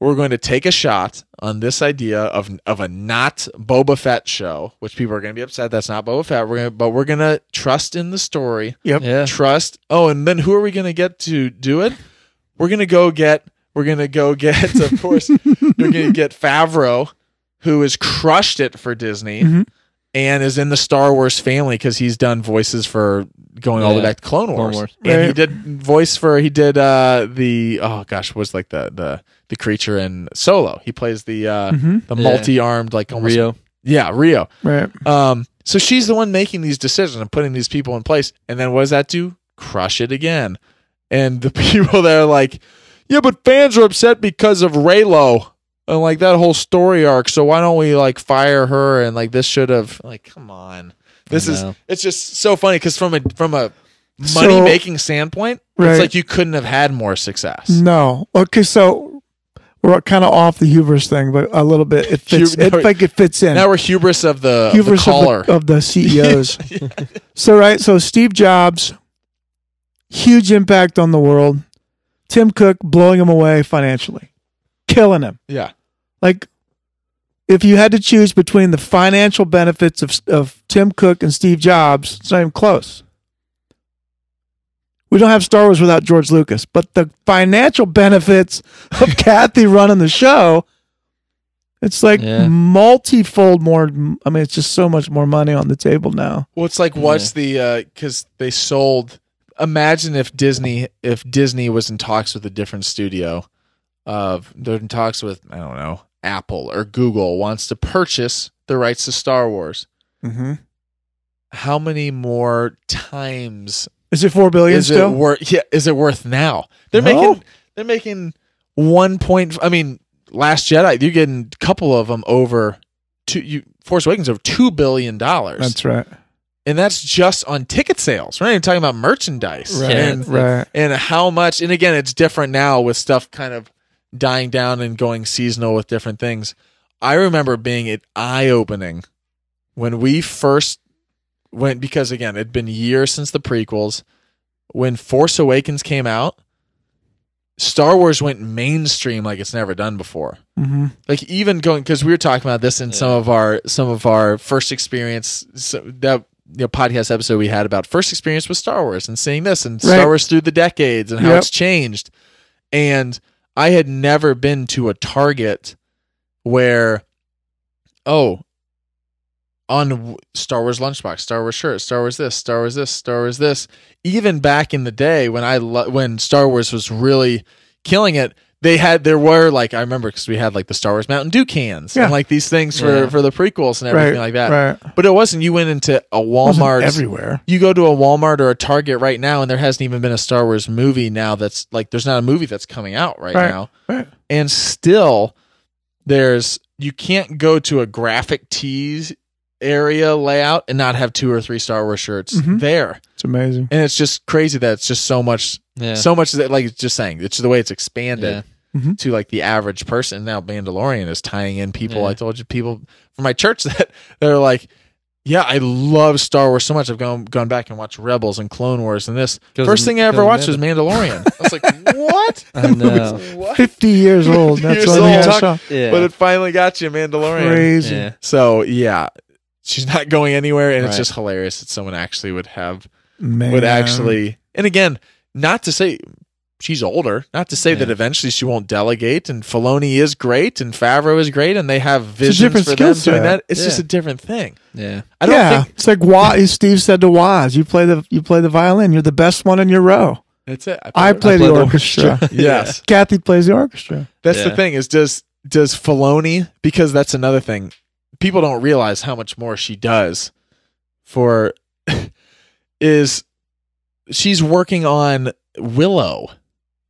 S3: we're going to take a shot on this idea of of a not Boba Fett show, which people are going to be upset that's not Boba Fett. We're to, but we're going to trust in the story,
S4: Yep.
S2: Yeah.
S3: trust. Oh, and then who are we going to get to do it? We're going to go get. We're going to go get. Of course, you're going to get Favreau, who has crushed it for Disney
S4: Mhm.
S3: And is in the Star Wars family because he's done voices for going all the way
S2: Yeah.
S3: back to Clone Wars.
S2: Wars.
S3: And he
S4: Right.
S3: did voice for he did uh the oh gosh was like the the the creature in Solo. He plays the uh
S4: Mhm.
S3: the
S2: Yeah.
S3: multi-armed like almost
S2: Rio.
S3: yeah Rio.
S4: Right.
S3: Um, so she's the one making these decisions and putting these people in place. And then what does that do? Crush it again. And the people that are like, yeah, but fans are upset because of Reylo and like that whole story arc. So why don't we like fire her? And like this should have like, come on. This is it's just so funny because from a from a money making standpoint,
S4: Right.
S3: it's like you couldn't have had more success.
S4: No. Okay, so we're kind of off the hubris thing, but a little bit. It fits.
S3: Hub-
S4: it like it fits in.
S3: Now we're hubris of the, of the
S4: hubris
S3: caller.
S4: of the, of the CEOs. so right, so Steve Jobs, huge impact on the world. Tim Cook blowing him away financially, killing him.
S3: Yeah.
S4: Like, if you had to choose between the financial benefits of of Tim Cook and Steve Jobs, it's not even close. We don't have Star Wars without George Lucas, but the financial benefits of Kathy running the show, it's like
S2: Yeah.
S4: multifold more. I mean, it's just so much more money on the table now.
S3: Well, it's like what's the uh, because they sold. Imagine if Disney if Disney was in talks with a different studio, of they're in talks with I don't know Apple or Google wants to purchase the rights to Star Wars.
S4: Mm-hmm.
S3: How many more times
S4: Is it four billion
S3: is
S4: still?
S3: it worth? Yeah, is it worth now? They're
S4: No.
S3: making they're making one point. I mean, Last Jedi, you're getting a couple of them over two. You Force Awakens over two billion dollars.
S4: That's right.
S3: and that's just on ticket sales. We're not even talking about merchandise
S4: Right.
S3: and
S4: right.
S3: and how much. And again, it's different now with stuff kind of dying down and going seasonal with different things. I remember being it eye opening when we first went because again, it'd been years since the prequels. When Force Awakens came out, Star Wars went mainstream like it's never done before
S4: Mm-hmm.
S3: like even going because we were talking about this in some of our some of our first experience so that you know, podcast episode we had about first experience with Star Wars and seeing this and
S4: Right.
S3: Star Wars through the decades and how
S4: Yep.
S3: it's changed. And I had never been to a Target where, oh, on Star Wars lunchbox, Star Wars shirt, Star Wars this, Star Wars this, Star Wars this. Even back in the day when I lo- when Star Wars was really killing it, they had there were like I remember because we had like the Star Wars Mountain Dew cans
S4: Yeah.
S3: and like these things for
S2: Yeah.
S3: for the prequels and everything
S4: Right.
S3: like that.
S4: Right.
S3: But it wasn't. You went into a
S4: Wasn't
S3: Walmart
S4: everywhere.
S3: you go to a Walmart or a Target right now, and there hasn't even been a Star Wars movie now. That's like there's not a movie that's coming out right,
S4: Right.
S3: now,
S4: Right.
S3: and still there's you can't go to a graphic tees area layout and not have two or three Star Wars shirts
S4: Mhm.
S3: there,
S4: It's amazing.
S3: and it's just crazy that it's just so much,
S2: Yeah.
S3: so much that like it's just saying it's the way it's expanded.
S2: Yeah.
S4: Mhm.
S3: To like the average person now, Mandalorian is tying in people.
S2: Yeah.
S3: I told you people from my church that they're like, yeah, I love Star Wars so much. I've gone gone back and watched Rebels and Clone Wars and this. First thing I ever watched was Mandalorian. I was like, what?
S2: I know.
S3: What?
S4: Fifty years old. That's
S3: Years
S4: what I
S3: old.
S4: saw.
S2: Yeah.
S3: But it finally got you, Mandalorian.
S4: Crazy.
S2: yeah.
S3: So yeah, she's not going anywhere, and it's just hilarious that someone actually would have
S4: Man.
S3: would actually. And again, not to say she's older, not to say that eventually she won't delegate. And Filoni is great, and Favreau is great, and they have visions
S4: different
S3: for
S4: skill
S3: them doing that. It's
S2: Yeah.
S3: just a different thing.
S2: Yeah.
S3: I don't
S4: yeah,
S3: think
S4: it's like Woz. Steve said to Woz, "You play the you play the violin. You're the best one in your row.
S3: that's it.
S4: I play, the,
S2: play the
S4: orchestra.
S3: Yes.
S4: Kathy plays the orchestra.
S3: That's the thing is does does Filoni because that's another thing. People don't realize how much more she does for is she's working on Willow.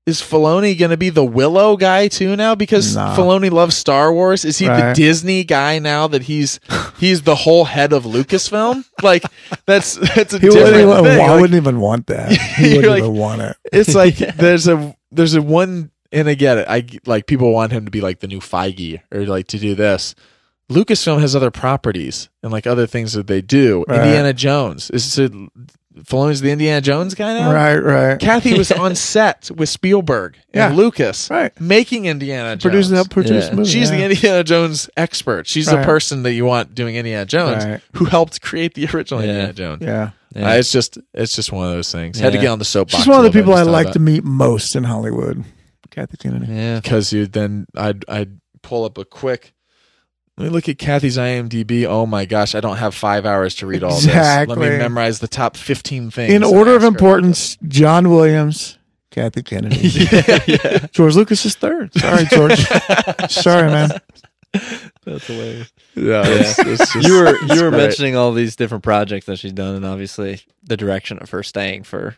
S3: Is Filoni going to be the Willow guy too now because
S4: Nah.
S3: Filoni loves Star Wars? Is he the Disney guy now that he's he's the whole head of Lucasfilm? Like that's that's a
S4: He wouldn't,
S3: different
S4: even,
S3: thing.
S4: I
S3: Like,
S4: wouldn't even want that. He wouldn't
S3: like-
S4: even want it.
S3: it's like there's a there's a one and I get it. I like people want him to be like the new Feige or like to do this. Lucasfilm has other properties and like other things that they do.
S4: Right.
S3: Indiana Jones is it Filoni's the Indiana Jones guy now.
S4: Right, right.
S3: Kathy was on set with Spielberg
S4: Yeah.
S3: and Lucas
S4: Right.
S3: making Indiana Jones.
S4: Producing that produced
S2: Yeah.
S4: movie.
S3: She's
S4: yeah.
S3: the Indiana Jones expert. She's the person that you want doing Indiana Jones,
S4: Right.
S3: who helped create the original
S2: Yeah.
S3: Indiana Jones.
S4: Yeah.
S2: Yeah.
S3: Uh, it's just it's just one of those things. Had to get on the soapbox.
S4: She's one of the people I like
S3: stuff,
S4: to meet most in Hollywood. Kathy Kennedy.
S2: yeah.
S3: because you then I'd I'd pull up a quick. Let me look at Kathy's IMDb. Oh my gosh, I don't have five hours to read all this. Let me memorize the top fifteen things.
S4: In order of
S3: ask her about
S4: importance, John Williams, Kathy Kennedy.
S3: yeah, yeah.
S4: George Lucas is third. Sorry, George. Sorry, man.
S2: That's hilarious.
S3: Yeah, it's- it's just-
S2: you were you were
S3: great.
S2: mentioning all these different projects that she's done, and obviously the direction of her staying for.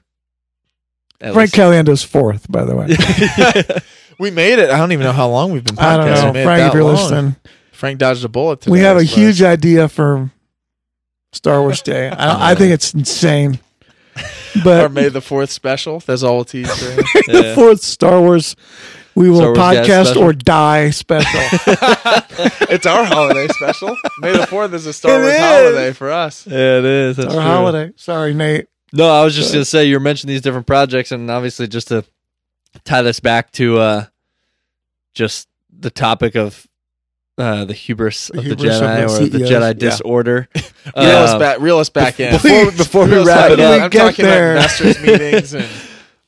S2: at
S4: Frank
S2: least-
S4: Caliendo's fourth, by the way.
S3: We made it. I don't even know how long we've been podcasting.
S4: I don't know. Frank, if you're
S3: long.
S4: listening,
S3: Frank dodged a bullet. Today,
S4: we have a huge idea for Star Wars Day. I, I think it's insane.
S3: Our
S4: But
S3: May the Fourth special. That's all we'll tease
S4: the
S2: Yeah.
S4: fourth Star Wars, we will
S2: Star Wars Guys
S4: podcast
S2: special.
S4: or die special.
S3: it's our holiday special. May the Fourth is a Star
S4: It
S3: Wars
S4: is.
S3: holiday for us.
S2: Yeah, it is. That's
S4: Our
S2: true.
S4: holiday. Sorry, Nate.
S2: No, I was just gonna say you were mentioning these different projects, and obviously just to tie this back to uh, just the topic of uh, the hubris
S4: The
S2: of the
S4: hubris of
S2: Jedi
S4: the
S2: or the
S4: CEOs,
S2: Jedi
S4: yeah.
S2: disorder.
S3: Reel us back. Reel us back in.
S2: before- before we wrap it up-
S3: I'm talking
S4: there.
S3: about masters meetings and,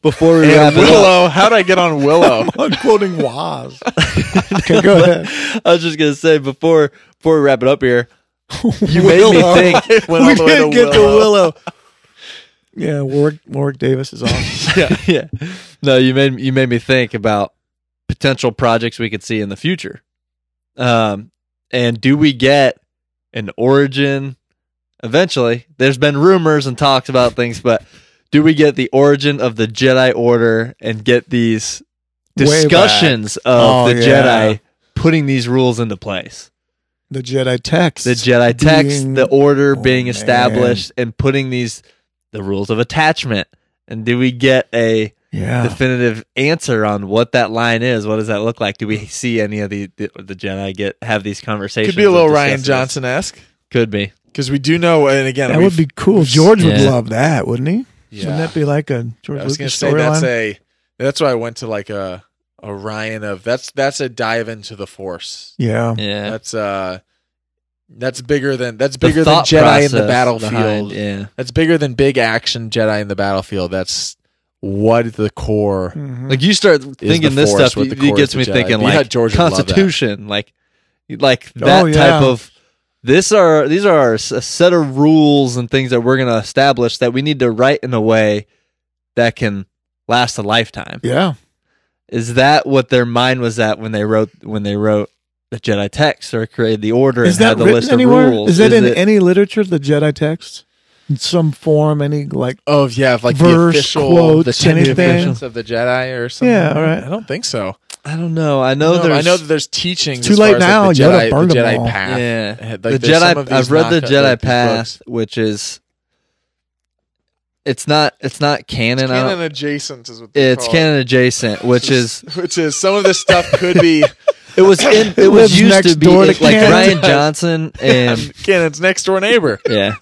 S2: Before we
S3: and
S2: wrap up,
S3: Willow. How did I get on Willow?
S4: I'm quoting Woz. okay, go ahead.
S2: I was just gonna say before before we wrap it up here, you made me think.
S3: Went
S4: we
S3: the way
S4: did
S3: to
S4: get to
S3: Willow.
S4: Willow. Yeah, Warwick, Warwick Davis is on.
S2: yeah, yeah. No, you made you made me think about potential projects we could see in the future. Um, and do we get an origin eventually? There's been rumors and talks about things, but do we get the origin of the Jedi Order and get these discussions of
S4: Oh,
S2: the
S4: yeah.
S2: Jedi putting these rules into place?
S4: The Jedi text.
S2: the Jedi text,
S4: being-
S2: the order
S4: Oh,
S2: being
S4: man.
S2: established, and putting these the rules of attachment. And do we get a
S4: Yeah.
S2: definitive answer on what that line is? What does that look like? Do we see any of the the, the Jedi get have these conversations?
S3: Could be a little
S2: Rian?
S3: Johnson esque
S2: Could be.
S3: because we do know, and again,
S4: that would be cool.
S3: we've-
S4: George would
S2: Yeah.
S4: love that, wouldn't he?
S3: Yeah.
S4: Wouldn't that be like a George
S3: I was
S4: Lucas
S3: say that's
S4: storyline?
S3: a that's why I went to like a a Rian of that's that's a dive into the Force.
S4: Yeah.
S2: Yeah.
S3: That's uh that's bigger than that's bigger than Jedi in the battlefield.
S2: behind- yeah.
S3: That's bigger than big action Jedi in the battlefield. That's what the core.
S4: Mhm.
S2: Like you start thinking this
S3: Force
S2: stuff, it gets me
S3: the Jedi.
S2: thinking
S3: Yeah,
S2: like
S3: George would.
S2: Constitution, like like that
S4: Oh, yeah.
S2: type of. This are these are a set of rules and things that we're going to establish that we need to write in a way that can last a lifetime.
S4: yeah.
S2: Is that what their mind was at when they wrote when they wrote the Jedi text or created the order
S4: Is
S2: and
S4: that
S2: had the
S4: written
S2: list
S4: anywhere?
S2: of rules?
S4: Is that in
S2: it-
S4: any literature, the Jedi text? In some form, any like
S3: Oh yeah, like
S4: Verse,
S3: the official
S4: quotes,
S3: the ten
S4: anything?
S3: commandments of the Jedi or something.
S4: Yeah, all right.
S3: I don't think so.
S2: I don't know. I know
S3: No,
S2: there's
S3: I know that there's teachings.
S4: It's too late
S3: as, like,
S4: now.
S3: The
S4: Yoda
S3: Jedi,
S4: burned
S3: the
S4: them
S3: Jedi
S4: all.
S3: path.
S2: yeah.
S3: Like,
S2: the
S3: there's some of
S2: Jedi. I've read the Jedi
S3: like,
S2: Path,
S3: books.
S2: which is it's not it's not canon. I don't-
S3: canon adjacent is what they
S2: it's
S3: call it.
S2: canon adjacent, which is
S3: which is some of this stuff could be
S2: it was in, it
S4: It
S2: was used to be
S4: to
S2: like. Rian Johnson and
S3: canon's next door neighbor.
S2: yeah.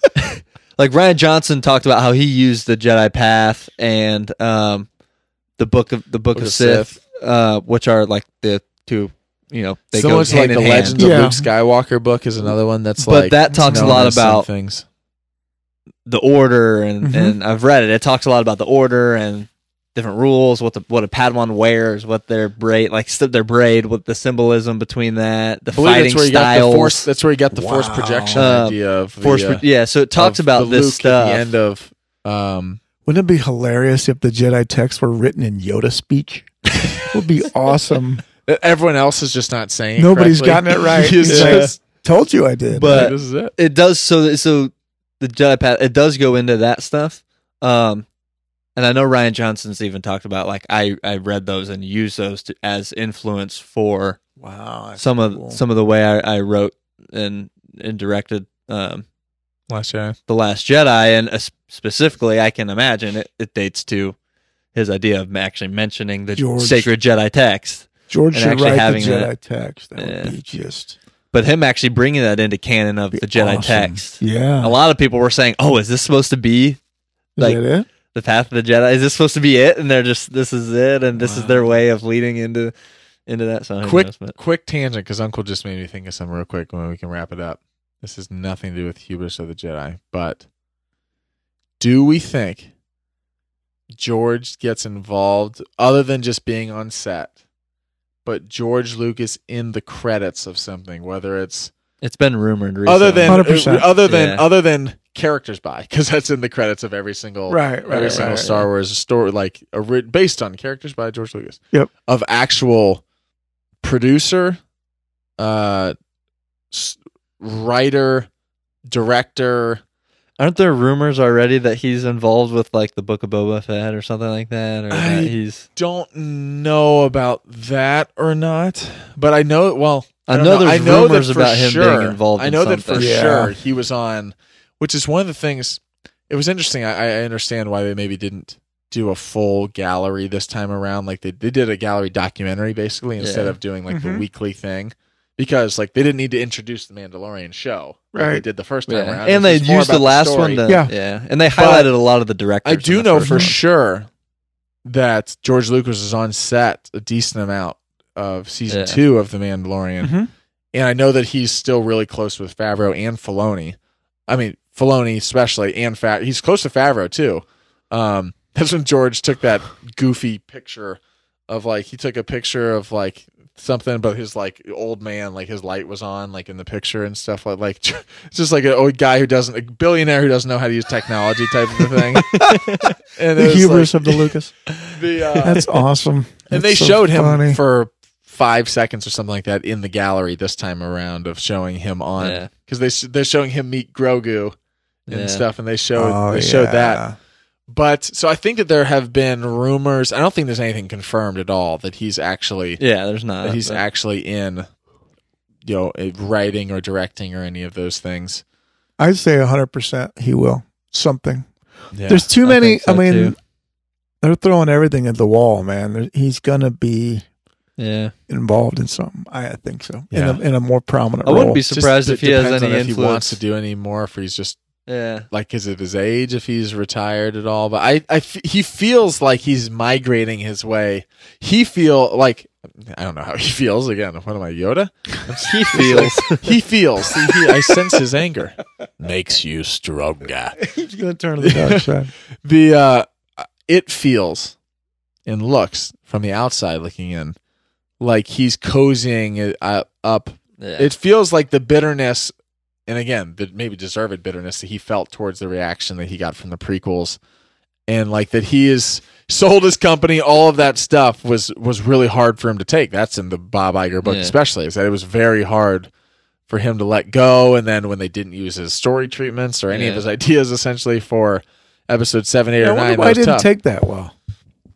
S2: Like Rian Johnson talked about how he used the Jedi Path and um the book of the book,
S3: Book
S2: of
S3: of
S2: Sith,
S3: Sith.
S2: uh which are like the two you know they
S3: so
S2: go
S3: much like
S2: hand
S3: the
S2: hand.
S3: Legends
S4: Yeah.
S3: of Luke Skywalker book is another one that's
S2: But
S3: like
S2: that talks a lot about-
S3: things.
S2: the order and
S4: Mhm.
S2: and I've read it. It talks a lot about the order and different rules, what the what a Padawan wears, what their braid like their braid, what the symbolism between that, the fighting
S3: that's where you got
S2: styles.
S3: the force. That's where you got the force projection
S2: Uh,
S3: idea of the,
S2: force
S3: uh,
S2: yeah, so it talks
S3: of
S2: about
S3: the
S2: this
S3: Luke
S2: stuff.
S3: At the end of um,
S4: Wouldn't it be hilarious if the Jedi texts were written in Yoda speech? It would be awesome.
S3: everyone else is just not saying. it
S4: Nobody's
S3: correctly.
S4: gotten it right.
S3: He's
S4: It's
S3: just-
S4: Told you I did.
S2: But-
S3: this is it.
S2: it does so so the Jedi Path it does go into that stuff. Um and I know Rian Johnson's even talked about like I I read those and used those to, as influence for
S4: wow,
S2: some of
S4: cool.
S2: some of the way I, I wrote and and directed um
S3: Last Jedi.
S2: the Last Jedi, and uh, specifically, I can imagine it, it dates to his idea of actually mentioning the
S4: George.
S2: sacred Jedi text,
S4: George should
S2: actually
S4: write the Jedi
S2: that-
S4: text. That
S2: Yeah.
S4: would be just
S2: but him actually bringing that into canon of the Jedi
S4: awesome.
S2: text.
S4: Yeah,
S2: A lot of people were saying, "Oh, is this supposed to be
S4: Is
S2: like-
S4: that it?
S2: The path of the Jedi? Is this supposed to be it?" And they're just, "This is it," and this is their way of leading into into that. So
S3: quick
S2: knows,
S3: quick tangent because Uncle just made me think of something real quick when we can wrap it up. This has nothing to do with hubris of the Jedi, but do we think George gets involved other than just being on set? But George Lucas in the credits of something, whether it's
S2: it's been rumored recently.
S3: other than uh,
S4: 100%.
S3: other than
S2: Yeah.
S3: other than characters by because that's in the credits of every single
S4: Right, right,
S3: every
S4: right,
S3: single
S4: right.
S3: Star Wars story, like a, ri- based on characters by George Lucas.
S4: Yep.
S3: Of actual producer, uh, writer, director.
S2: aren't there rumors already that he's involved with like the Book of Boba Fett or something like that, or
S3: I-
S2: that he's
S3: Don't know about that or not, but I know. Well,
S2: I
S3: don't
S2: know there's
S3: I know
S2: rumors
S3: that for
S2: about him
S3: sure-
S2: being involved
S3: I
S2: in
S3: know that for.
S4: Yeah.
S3: sure he was on, which is one of the things. It was interesting. I, I understand why they maybe didn't do a full gallery this time around. Like they, they did a gallery documentary basically instead
S2: Yeah.
S3: of doing like
S4: Mhm.
S3: the weekly thing. Because like they didn't need to introduce the Mandalorian show like they did the first time
S2: Yeah.
S3: around.
S2: And they used the last
S3: story.
S2: one. To,
S4: Yeah.
S2: yeah, and they highlighted a lot of the directors.
S3: I do know for
S2: one.
S3: sure that George Lucas was on set a decent amount of season
S2: Yeah.
S3: two of The Mandalorian,
S4: Mhm.
S3: and I know that he's still really close with Favreau and Filoni. I mean, Filoni especially, and Fa- he's close to Favreau too. Um, that's when George took that goofy picture of like he took a picture of like something, but his like old man, like his light was on, like in the picture and stuff like like it's just like an old guy who doesn't, a billionaire who doesn't know how to use technology type of a thing. and
S4: The
S3: was
S4: hubris
S3: like,
S4: of the Lucas.
S3: the uh,
S4: That's awesome.
S3: and
S4: That's
S3: they
S4: so
S3: showed him for five seconds or something like that in the gallery this time around of showing him on
S2: Yeah.
S3: because they they're showing him meet Grogu and
S2: Yeah.
S3: stuff, and they showed
S4: Oh,
S3: they showed that. But so I think that there have been rumors. I don't think there's anything confirmed at all that he's actually
S2: Yeah, there's not.
S3: that he's
S2: but-
S3: actually in you know writing or directing or any of those things.
S4: I'd say 100% he will. Something.
S3: Yeah.
S4: There's too many.
S2: think so,
S4: I mean,
S2: too.
S4: they're throwing everything at the wall, man. There- He's going to be
S2: yeah.
S4: involved in something. I, I think so.
S3: Yeah.
S4: In, a, in a more prominent
S2: I
S4: role.
S2: wouldn't be surprised
S3: d-
S2: if he has any
S3: on if
S2: influence.
S3: he wants to do any more, if he's just
S2: yeah.
S3: like is it his age if he's retired at all? But i, I f- he feels like he's migrating his way. He feel like i don't know how he feels again. What am i yoda?
S2: He feels.
S3: he feels. He, he- i sense his anger. Makes you stronger.
S4: He's going to turn the dark side.
S3: the uh it feels and looks from the outside looking in like he's cozying it uh, up.
S2: Yeah.
S3: it feels like the bitterness and again the maybe deserved bitterness that he felt towards the reaction that he got from the prequels and like that he is sold his company all of that stuff was was really hard for him to take that's in the bob Iger book
S2: Yeah.
S3: especially is that it was very hard for him to let go and then when they didn't use his story treatments or any of his ideas essentially for episode 7 8
S4: Yeah,
S3: or
S4: wonder
S3: 9
S4: why
S3: that was
S4: didn't
S3: tough.
S4: take that well.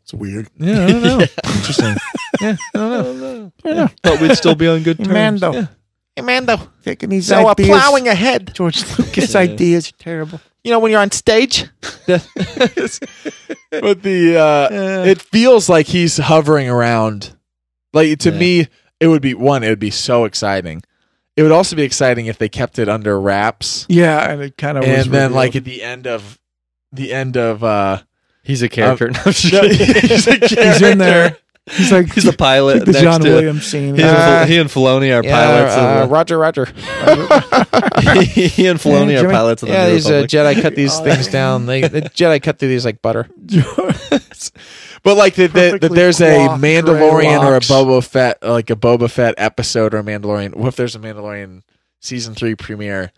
S4: It's weird.
S3: yeah i don't know interesting yeah i don't know
S4: Yeah.
S2: Thought we'd still be on good terms.
S4: Mando.
S3: Yeah. hey mando
S4: Taking these
S3: so uh,
S4: ideas.
S3: plowing ahead
S4: George Lucas
S2: Yeah.
S4: ideas are terrible.
S3: you know when you're on stage but the uh it feels like he's hovering around like to
S2: Yeah.
S3: me it would be one it would be so exciting it would also be exciting if they kept it under wraps
S4: Yeah, and it kind of was
S3: and then
S4: revealed.
S3: like at the end of the end of uh
S2: He's a character. No,
S3: no, he's, a
S4: he's in there.
S3: Character.
S4: He's like
S2: He's a pilot.
S4: like the
S2: next
S4: John
S2: to,
S4: Williams scene.
S2: He and,
S3: Uh,
S2: Fil- he and Filoni are
S3: Yeah,
S2: pilots.
S3: uh,
S2: of
S3: Roger, Roger.
S2: the, he and Filoni
S4: Yeah,
S2: are pilots of the
S3: Yeah,
S2: New
S3: these uh, Jedi cut these
S4: Oh,
S3: things down. They the Jedi cut through these like butter. But like that, that, that
S4: Perfectly
S3: there's a Mandalorian or a
S4: locks.
S3: Boba Fett, like a Boba Fett episode or a Mandalorian. What if there's a Mandalorian season three premiere?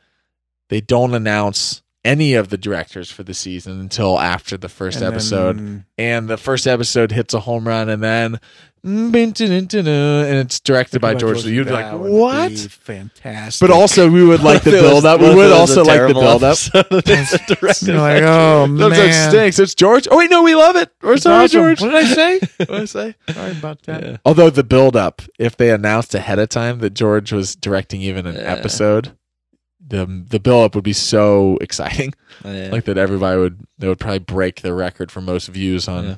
S3: They don't announce any of the directors for the season until after the first
S4: And
S3: episode,
S4: then-
S3: and the first episode hits a home run, and then mm, uh, and it's directed by George. So you'd be like, what?
S4: be fantastic.
S3: But also, we would like the
S2: What if it was-
S3: build up. We would also like the build up.
S2: episode that it's directed
S4: You're like, oh,
S2: George
S4: oh
S3: That stinks. It's George. Oh wait, no, we love it. We're
S4: It's
S3: sorry,
S4: awesome.
S3: George.
S4: What did I say?
S3: What did I say?
S4: Sorry about that.
S2: Yeah.
S3: Although the build up, if they announced ahead of time that George was directing even an
S2: Yeah.
S3: episode, the the build up would be so exciting.
S2: Oh, yeah.
S3: Like that everybody would they would probably break the record for most views on
S2: Yeah.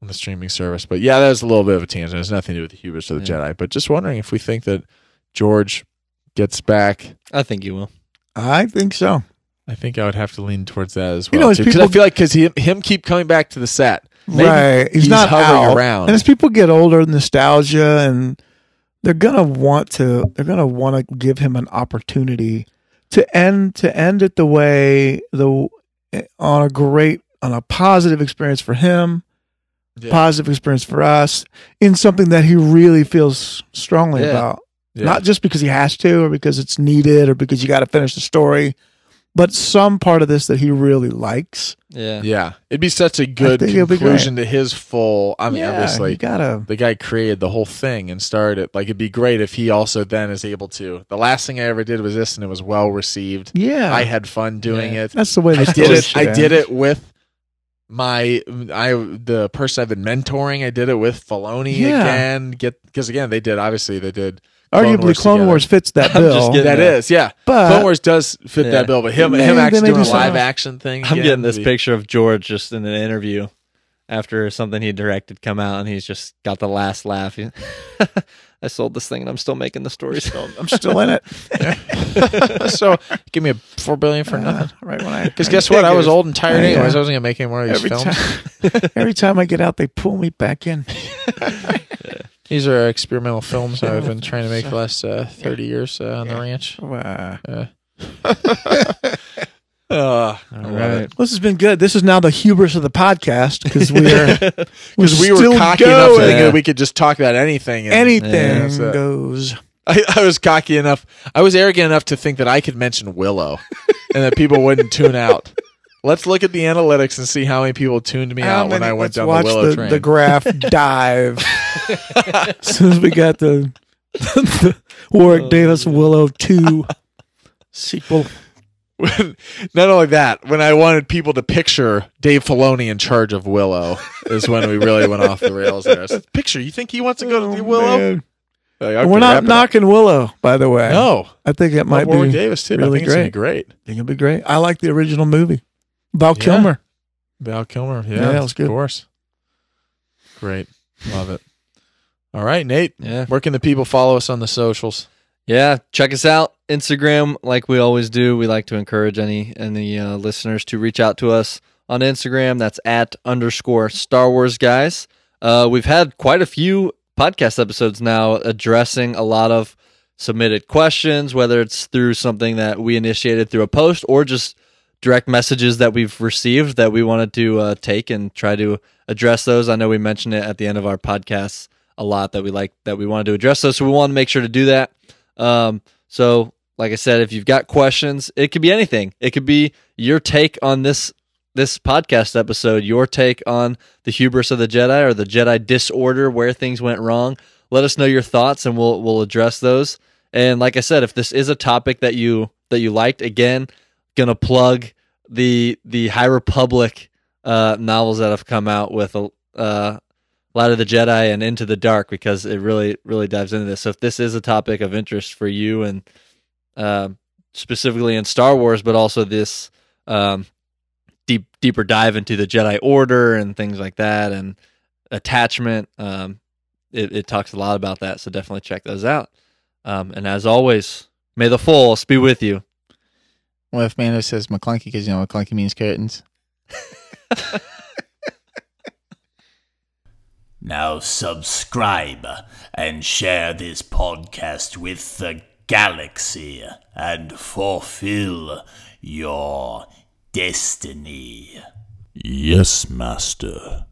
S3: on the streaming service. But yeah, that was a little bit of a tangent. It's nothing to do with the hubris of the
S2: Yeah.
S3: Jedi. But just wondering if we think that George gets back.
S2: I think you will.
S4: I think so.
S3: I think I would have to lean towards that as
S4: You
S3: well.
S4: know, as
S3: Because I feel like because he, him keep coming back to the set, Maybe
S4: right. He's,
S3: he's
S4: not
S3: hovering
S4: out.
S3: around.
S4: And as people get older, nostalgia, and they're gonna want to, they're gonna want to give him an opportunity to end to end it the way the on a great on a positive experience for him,
S3: Yeah.
S4: positive experience for us in something that he really feels strongly
S2: Yeah.
S4: about.
S3: Yeah.
S4: Not just because he has to, or because it's needed, or because you got to finish the story, but some part of this that he really likes.
S2: Yeah.
S3: Yeah, it'd be such a good
S4: think it'll be
S3: conclusion to his full. I mean,
S4: yeah,
S3: obviously,
S4: you gotta.
S3: the guy created the whole thing and started it. Like, it'd be great if he also then is able to. The last thing I ever did was this, and it was well received.
S4: Yeah,
S3: I had fun doing
S2: Yeah.
S3: it.
S4: that's the way
S3: I did it. I did it with my I the person I've been mentoring. I did it with Filoni
S4: Yeah.
S3: again. Get because again they did obviously they did Clone
S4: Arguably,
S3: Wars
S4: Clone
S3: together.
S4: Wars fits that
S2: I'm just
S4: bill,
S2: getting-
S3: that
S2: Yeah.
S3: is yeah.
S4: but
S3: Clone Wars does fit
S2: Yeah.
S3: that bill, but him
S4: They
S3: him
S4: may-
S3: actually
S4: may
S3: doing a
S4: do something
S3: live
S4: else.
S3: action thing.
S2: I'm
S3: again
S2: getting
S3: would
S2: this
S3: be-
S2: picture of George just in an interview after something he directed come out, and he's just got the last laugh. He- I sold this thing, and I'm still making the stories.
S4: I'm still in it.
S3: so give me a four billion for nothing.
S4: Uh, right when I
S3: Because guess what? I was old and tired
S4: Yeah.
S3: anyways. I wasn't gonna make any more of these
S4: every
S3: films.
S4: time. every time I get out, they pull me back in.
S3: These are experimental films I've been trying to make the last uh, thirty years uh, on the ranch.
S4: Wow.
S3: Uh,
S2: All right.
S4: This has been good. This is now the hubris of the podcast because we are
S3: because we were
S4: still
S3: cocky enough to
S4: going.
S3: think that we could just talk about anything. and-
S4: anything
S3: Yeah, that's it.
S4: goes.
S3: I, I was cocky enough. I was arrogant enough to think that I could mention Willow, and that people wouldn't tune out. Let's look at the analytics and see how many people tuned me
S4: How
S3: out when I went
S4: let's
S3: down
S4: watch
S3: the Willow
S4: the,
S3: train.
S4: the graph dive. As soon as we got the, the Warwick oh, Davis Willow two sequel.
S3: When- not only that, when I wanted people to picture Dave Filoni in charge of Willow, is when we really went off the rails. There, said, picture. You think he wants to go to the Willow?
S4: Oh,
S3: Like,
S4: We're not
S3: it up.
S4: knocking Willow, by the way.
S3: No,
S4: I think it might
S3: Warwick
S4: be.
S3: Davis too.
S4: really
S3: I think it's great.
S4: I think it'll be great. I like the original movie. Val
S3: Yeah.
S4: Kilmer.
S3: Val Kilmer. Yeah,
S4: Yeah, that was good.
S3: Of course. Great. Love it. All right, Nate.
S2: Yeah.
S3: Where can the people follow us on the socials?
S2: Yeah, check us out Instagram like we always do. We like to encourage any any uh, listeners to reach out to us on Instagram. That's at underscore Star Wars guys. Uh, we've had quite a few podcast episodes now addressing a lot of submitted questions, whether it's through something that we initiated through a post or just direct messages that we've received that we wanted to uh, take and try to address those. I know we mentioned it at the end of our podcasts a lot that we like that we wanted to address those, so we want to make sure to do that. Um, so, like I said, if you've got questions, it could be anything. It could be your take on this this podcast episode, your take on the hubris of the Jedi or the Jedi disorder, where things went wrong. Let us know your thoughts, and we'll we'll address those. And like I said, if this is a topic that you that you liked, again, gonna plug the the High Republic uh, novels that have come out with a uh, Light of the Jedi and Into the Dark because it really really dives into this. So if this is a topic of interest for you and um specifically in Star Wars, but also this um, deep deeper dive into the Jedi Order and things like that and attachment, um, it, it talks a lot about that. So definitely check those out. Um, and as always, may the Force be with you.
S5: Well, if Mando says McClunky, because you know McClunky means curtains.
S1: Now subscribe and share this podcast with the galaxy and fulfill your destiny. Yes, Master.